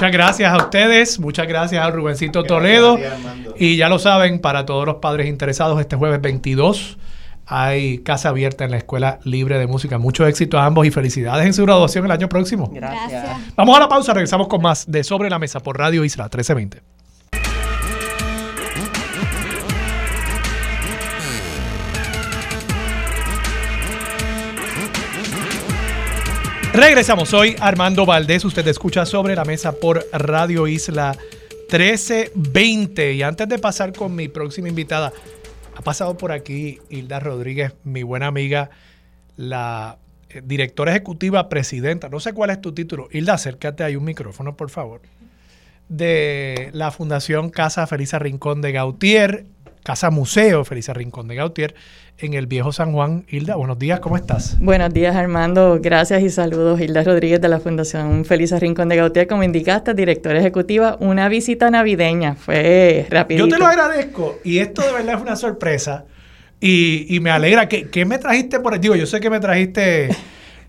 Muchas gracias a ustedes, muchas gracias a Rubencito Toledo. y ya lo saben, para todos los padres interesados, este jueves 22 hay casa abierta en la Escuela Libre de Música. Mucho éxito a ambos y felicidades en su graduación el año próximo. Gracias. Vamos a la pausa, regresamos con más de Sobre la Mesa por Radio Isla 1320. Regresamos hoy, Armando Valdés. Usted escucha sobre la mesa por Radio Isla 1320. Y antes de pasar con mi próxima invitada, ha pasado por aquí Hilda Rodríguez, mi buena amiga, la eh, directora ejecutiva presidenta. No sé cuál es tu título. Hilda, acércate ahí un micrófono, por favor. De la Fundación Casa Felisa Rincón de Gautier, Casa Museo Felisa Rincón de Gautier en el Viejo San Juan. Hilda, buenos días, ¿cómo estás? Buenos días, Armando. Gracias y saludos. Hilda Rodríguez de la Fundación Felisa Rincón de Gautier, como indicaste, directora ejecutiva. Una visita navideña, fue rápido. Yo te lo agradezco y esto de verdad es una sorpresa y, me alegra. ¿Qué, ¿Qué, me trajiste por Digo, yo sé que me trajiste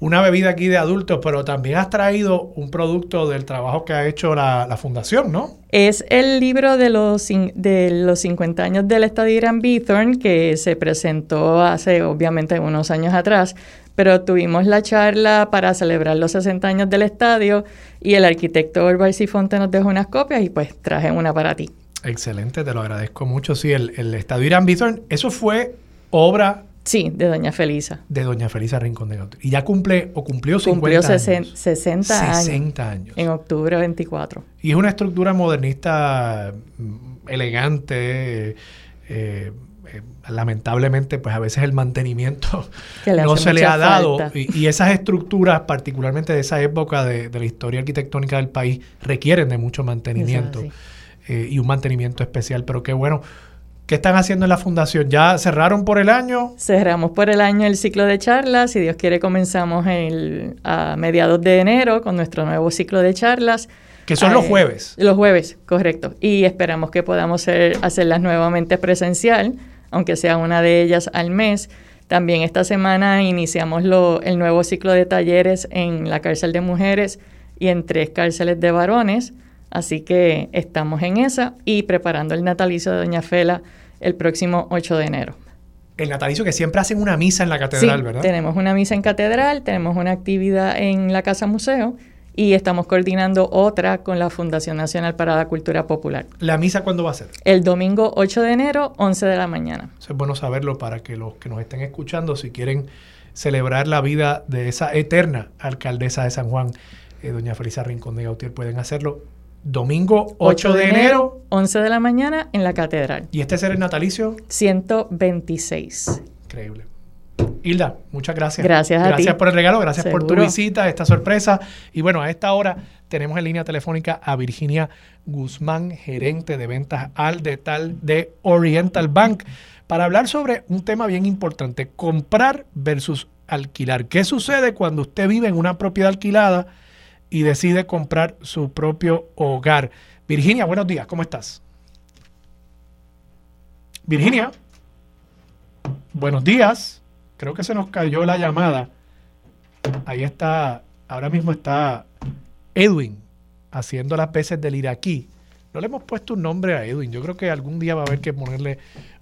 una bebida aquí de adultos, pero también has traído un producto del trabajo que ha hecho la, fundación, ¿no? Es el libro de los, de los 50 años del Estadio Irán Bithorn, que se presentó hace obviamente unos años atrás, pero tuvimos la charla para celebrar los 60 años del estadio y el arquitecto Orval Sifonte nos dejó unas copias y pues traje una para ti. Excelente, te lo agradezco mucho. Sí, el, el Estadio Irán Bithorn, eso fue obra Sí, de doña Felisa. De doña Felisa Rincón de Gautir. Y ya cumple o cumplió 50 cumplió años. 60 años. 60 años. En octubre 24. Y es una estructura modernista mm, elegante, eh, eh, lamentablemente, pues a veces el mantenimiento no se le ha dado. Y, esas estructuras, particularmente de esa época de, la historia arquitectónica del país, requieren de mucho mantenimiento eh, y un mantenimiento especial. Pero qué bueno. ¿Qué están haciendo en la fundación? ¿Ya cerraron por el año? Cerramos por el año el ciclo de charlas. Si Dios quiere, comenzamos el, a mediados de enero con nuestro nuevo ciclo de charlas. Que son los eh, jueves. Los jueves, correcto. Y esperamos que podamos hacerlas nuevamente presencial aunque sea una de ellas al mes. También esta semana iniciamos el nuevo ciclo de talleres en la cárcel de mujeres y en tres cárceles de varones. Así que estamos en esa y preparando el natalicio de Doña Fela el próximo 8 de enero. El natalicio que siempre hacen una misa en la catedral, sí, ¿verdad? Tenemos una misa en catedral, tenemos una actividad en la Casa Museo y estamos coordinando otra con la Fundación Nacional para la Cultura Popular. ¿La misa cuándo va a ser? El domingo 8 de enero, 11 de la mañana. es bueno saberlo para que los que nos estén escuchando, si quieren celebrar la vida de esa eterna alcaldesa de San Juan, eh, doña Felisa Rincón de Gautier, pueden hacerlo. Domingo 8, de, enero, 11 de la mañana en la catedral. ¿Y este será el natalicio? 126. Increíble. Hilda, muchas gracias. Gracias a Gracias por el regalo, gracias por tu visita, esta sorpresa. Y bueno, a esta hora tenemos en línea telefónica a Virginia Guzmán, gerente de ventas al detal de Oriental Bank, para hablar sobre un tema bien importante, comprar versus alquilar. ¿Qué sucede cuando usted vive en una propiedad alquilada y decide comprar su propio hogar? Virginia, buenos días, ¿cómo estás? Virginia, buenos días. Creo que se nos cayó la llamada. Ahí está, ahora mismo está Edwin haciendo las veces del iraquí. No le hemos puesto un nombre a Edwin. Yo creo que algún día va a haber que ponerle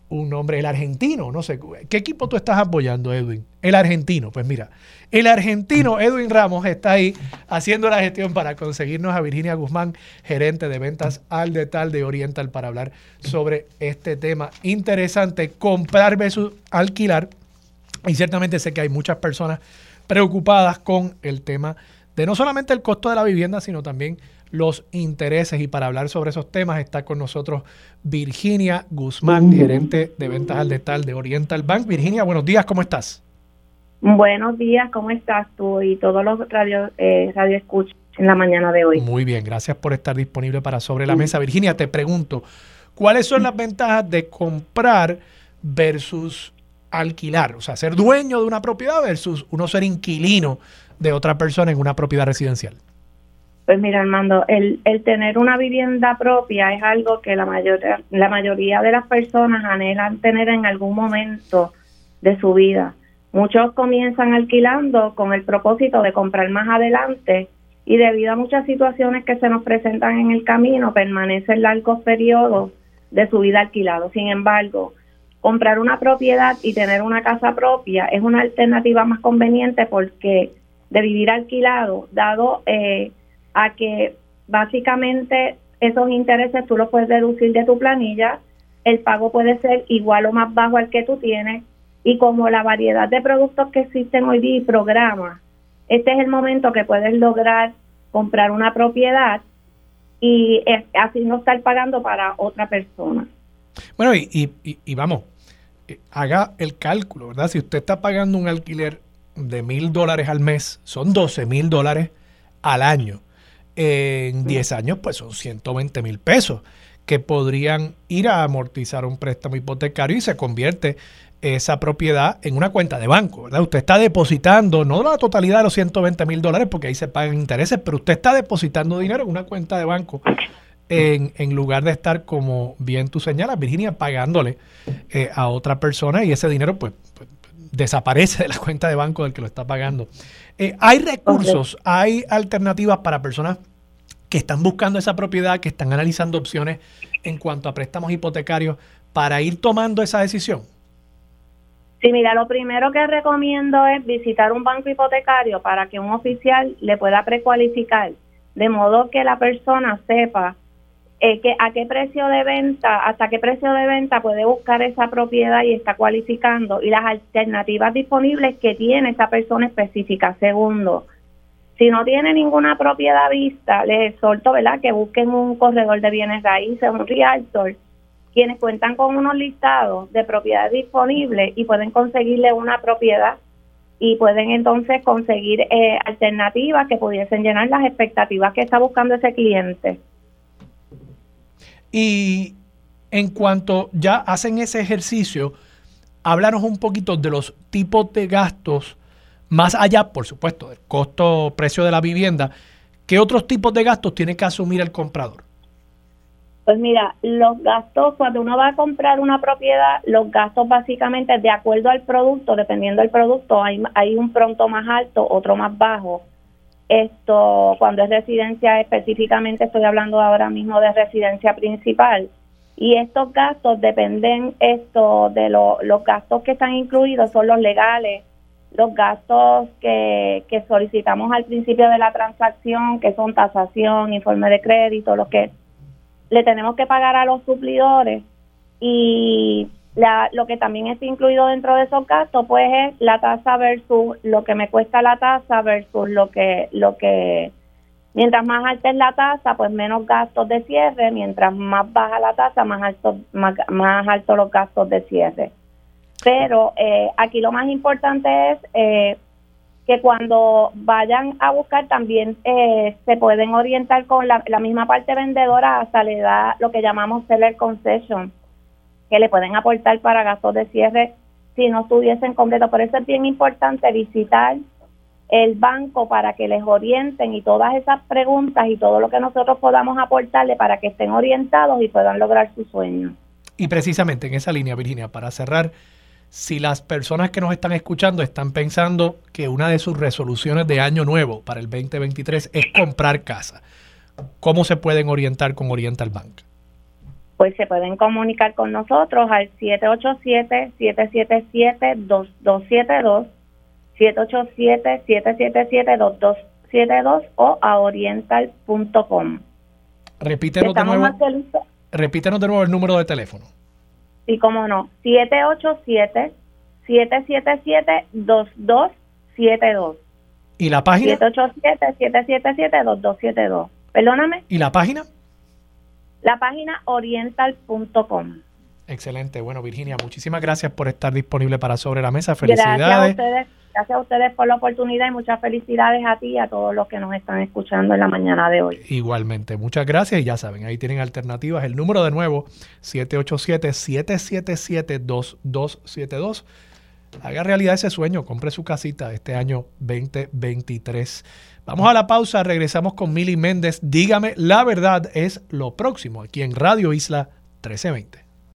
un nombre. El argentino, no sé. ¿Qué equipo tú estás apoyando, Edwin? El argentino. Pues mira, el argentino Edwin Ramos está ahí haciendo la gestión para conseguirnos a Virginia Guzmán, gerente de ventas al detal de Oriental, para hablar sobre este tema interesante, comprar versus alquilar y ciertamente sé que hay muchas personas preocupadas con el tema de no solamente el costo de la vivienda, sino también los intereses. Y para hablar sobre esos temas está con nosotros Virginia Guzmán, gerente de ventas al detal de Oriental Bank. Virginia, buenos días, ¿cómo estás? Buenos días, ¿cómo estás tú y todos los radio, eh, radio escuchas en la mañana de hoy? Muy bien, gracias por estar disponible para Sobre la Mesa. Virginia, te pregunto, ¿cuáles son las ventajas de comprar versus alquilar, o sea, ser dueño de una propiedad versus uno ser inquilino de otra persona en una propiedad residencial? Pues mira, Armando, el, el tener una vivienda propia es algo que la, mayoría, la mayoría de las personas anhelan tener en algún momento de su vida. Muchos comienzan alquilando con el propósito de comprar más adelante y debido a muchas situaciones que se nos presentan en el camino, permanecen largos periodos de su vida alquilado. Sin embargo, comprar una propiedad y tener una casa propia es una alternativa más conveniente porque de vivir alquilado, dado eh, a que básicamente esos intereses tú los puedes deducir de tu planilla, el pago puede ser igual o más bajo al que tú tienes y como la variedad de productos que existen hoy día y programas, este es el momento que puedes lograr comprar una propiedad y así no estar pagando para otra persona. Bueno, y, y vamos, eh, haga el cálculo, ¿verdad? Si usted está pagando un alquiler de mil dólares al mes, son 12 mil dólares al año. En 10 años, pues son 120 mil pesos que podrían ir a amortizar un préstamo hipotecario y se convierte esa propiedad en una cuenta de banco, ¿verdad? Usted está depositando, no la totalidad de los 120 mil dólares, porque ahí se pagan intereses, pero usted está depositando dinero en una cuenta de banco en, lugar de estar, como bien tú señalas, Virginia, pagándole eh, a otra persona y ese dinero pues, pues, desaparece de la cuenta de banco del que lo está pagando. Eh, hay recursos, hay alternativas para personas que están buscando esa propiedad, que están analizando opciones en cuanto a préstamos hipotecarios para ir tomando esa decisión. Sí, mira, lo primero que recomiendo es visitar un banco hipotecario para que un oficial le pueda precualificar, de modo que la persona sepa eh, que, a qué precio de venta, hasta qué precio de venta puede buscar esa propiedad y está cualificando y las alternativas disponibles que tiene esa persona específica. Segundo, si no tiene ninguna propiedad vista, les exhorto, ¿verdad?, que busquen un corredor de bienes raíces, un realtor, quienes cuentan con unos listados de propiedades disponibles y pueden conseguirle una propiedad y pueden entonces conseguir eh, alternativas que pudiesen llenar las expectativas que está buscando ese cliente. Y en cuanto ya hacen ese ejercicio, háblanos un poquito de los tipos de gastos, más allá, por supuesto, del costo-precio de la vivienda, ¿qué otros tipos de gastos tiene que asumir el comprador? Pues mira, los gastos, cuando uno va a comprar una propiedad, los gastos básicamente de acuerdo al producto, dependiendo del producto, hay, hay un pronto más alto, otro más bajo. Esto, cuando es residencia específicamente, estoy hablando ahora mismo de residencia principal. Y estos gastos dependen esto de los gastos que están incluidos, son los legales, los gastos que, que solicitamos al principio de la transacción, que son tasación, informe de crédito, lo que le tenemos que pagar a los suplidores y la, lo que también está incluido dentro de esos gastos pues es la tasa versus lo que me cuesta la tasa versus lo que lo que mientras más alta es la tasa pues menos gastos de cierre mientras más baja la tasa más alto más, más alto los gastos de cierre. Pero eh, aquí lo más importante es eh, que cuando vayan a buscar también eh, se pueden orientar con la, misma parte vendedora hasta le da lo que llamamos seller concession, que le pueden aportar para gastos de cierre si no estuviesen completos. Por eso es bien importante visitar el banco para que les orienten y todas esas preguntas y todo lo que nosotros podamos aportarle para que estén orientados y puedan lograr su sueño. Y precisamente en esa línea, Virginia, para cerrar, si las personas que nos están escuchando están pensando que una de sus resoluciones de año nuevo para el 2023 es comprar casa, ¿cómo se pueden orientar con Oriental Bank? Pues se pueden comunicar con nosotros al 787-777-2272, 787-777-2272 o a oriental.com. Repítenos de, nuevo, repítenos de nuevo el número de teléfono. Sí, cómo no. 787-777-2272. ¿Y la página? 787-777-2272. Perdóname. ¿Y la página? La página oriental.com. Excelente. Bueno, Virginia, muchísimas gracias por estar disponible para Sobre la Mesa. Felicidades. Gracias a ustedes Gracias a ustedes por la oportunidad y muchas felicidades a ti y a todos los que nos están escuchando en la mañana de hoy. Igualmente, muchas gracias y ya saben, ahí tienen alternativas. El número de nuevo, 787-777-2272. Haga realidad ese sueño, compre su casita este año 2023. Vamos a la pausa, regresamos con Mili Méndez. Dígame, la verdad es lo próximo aquí en Radio Isla 1320.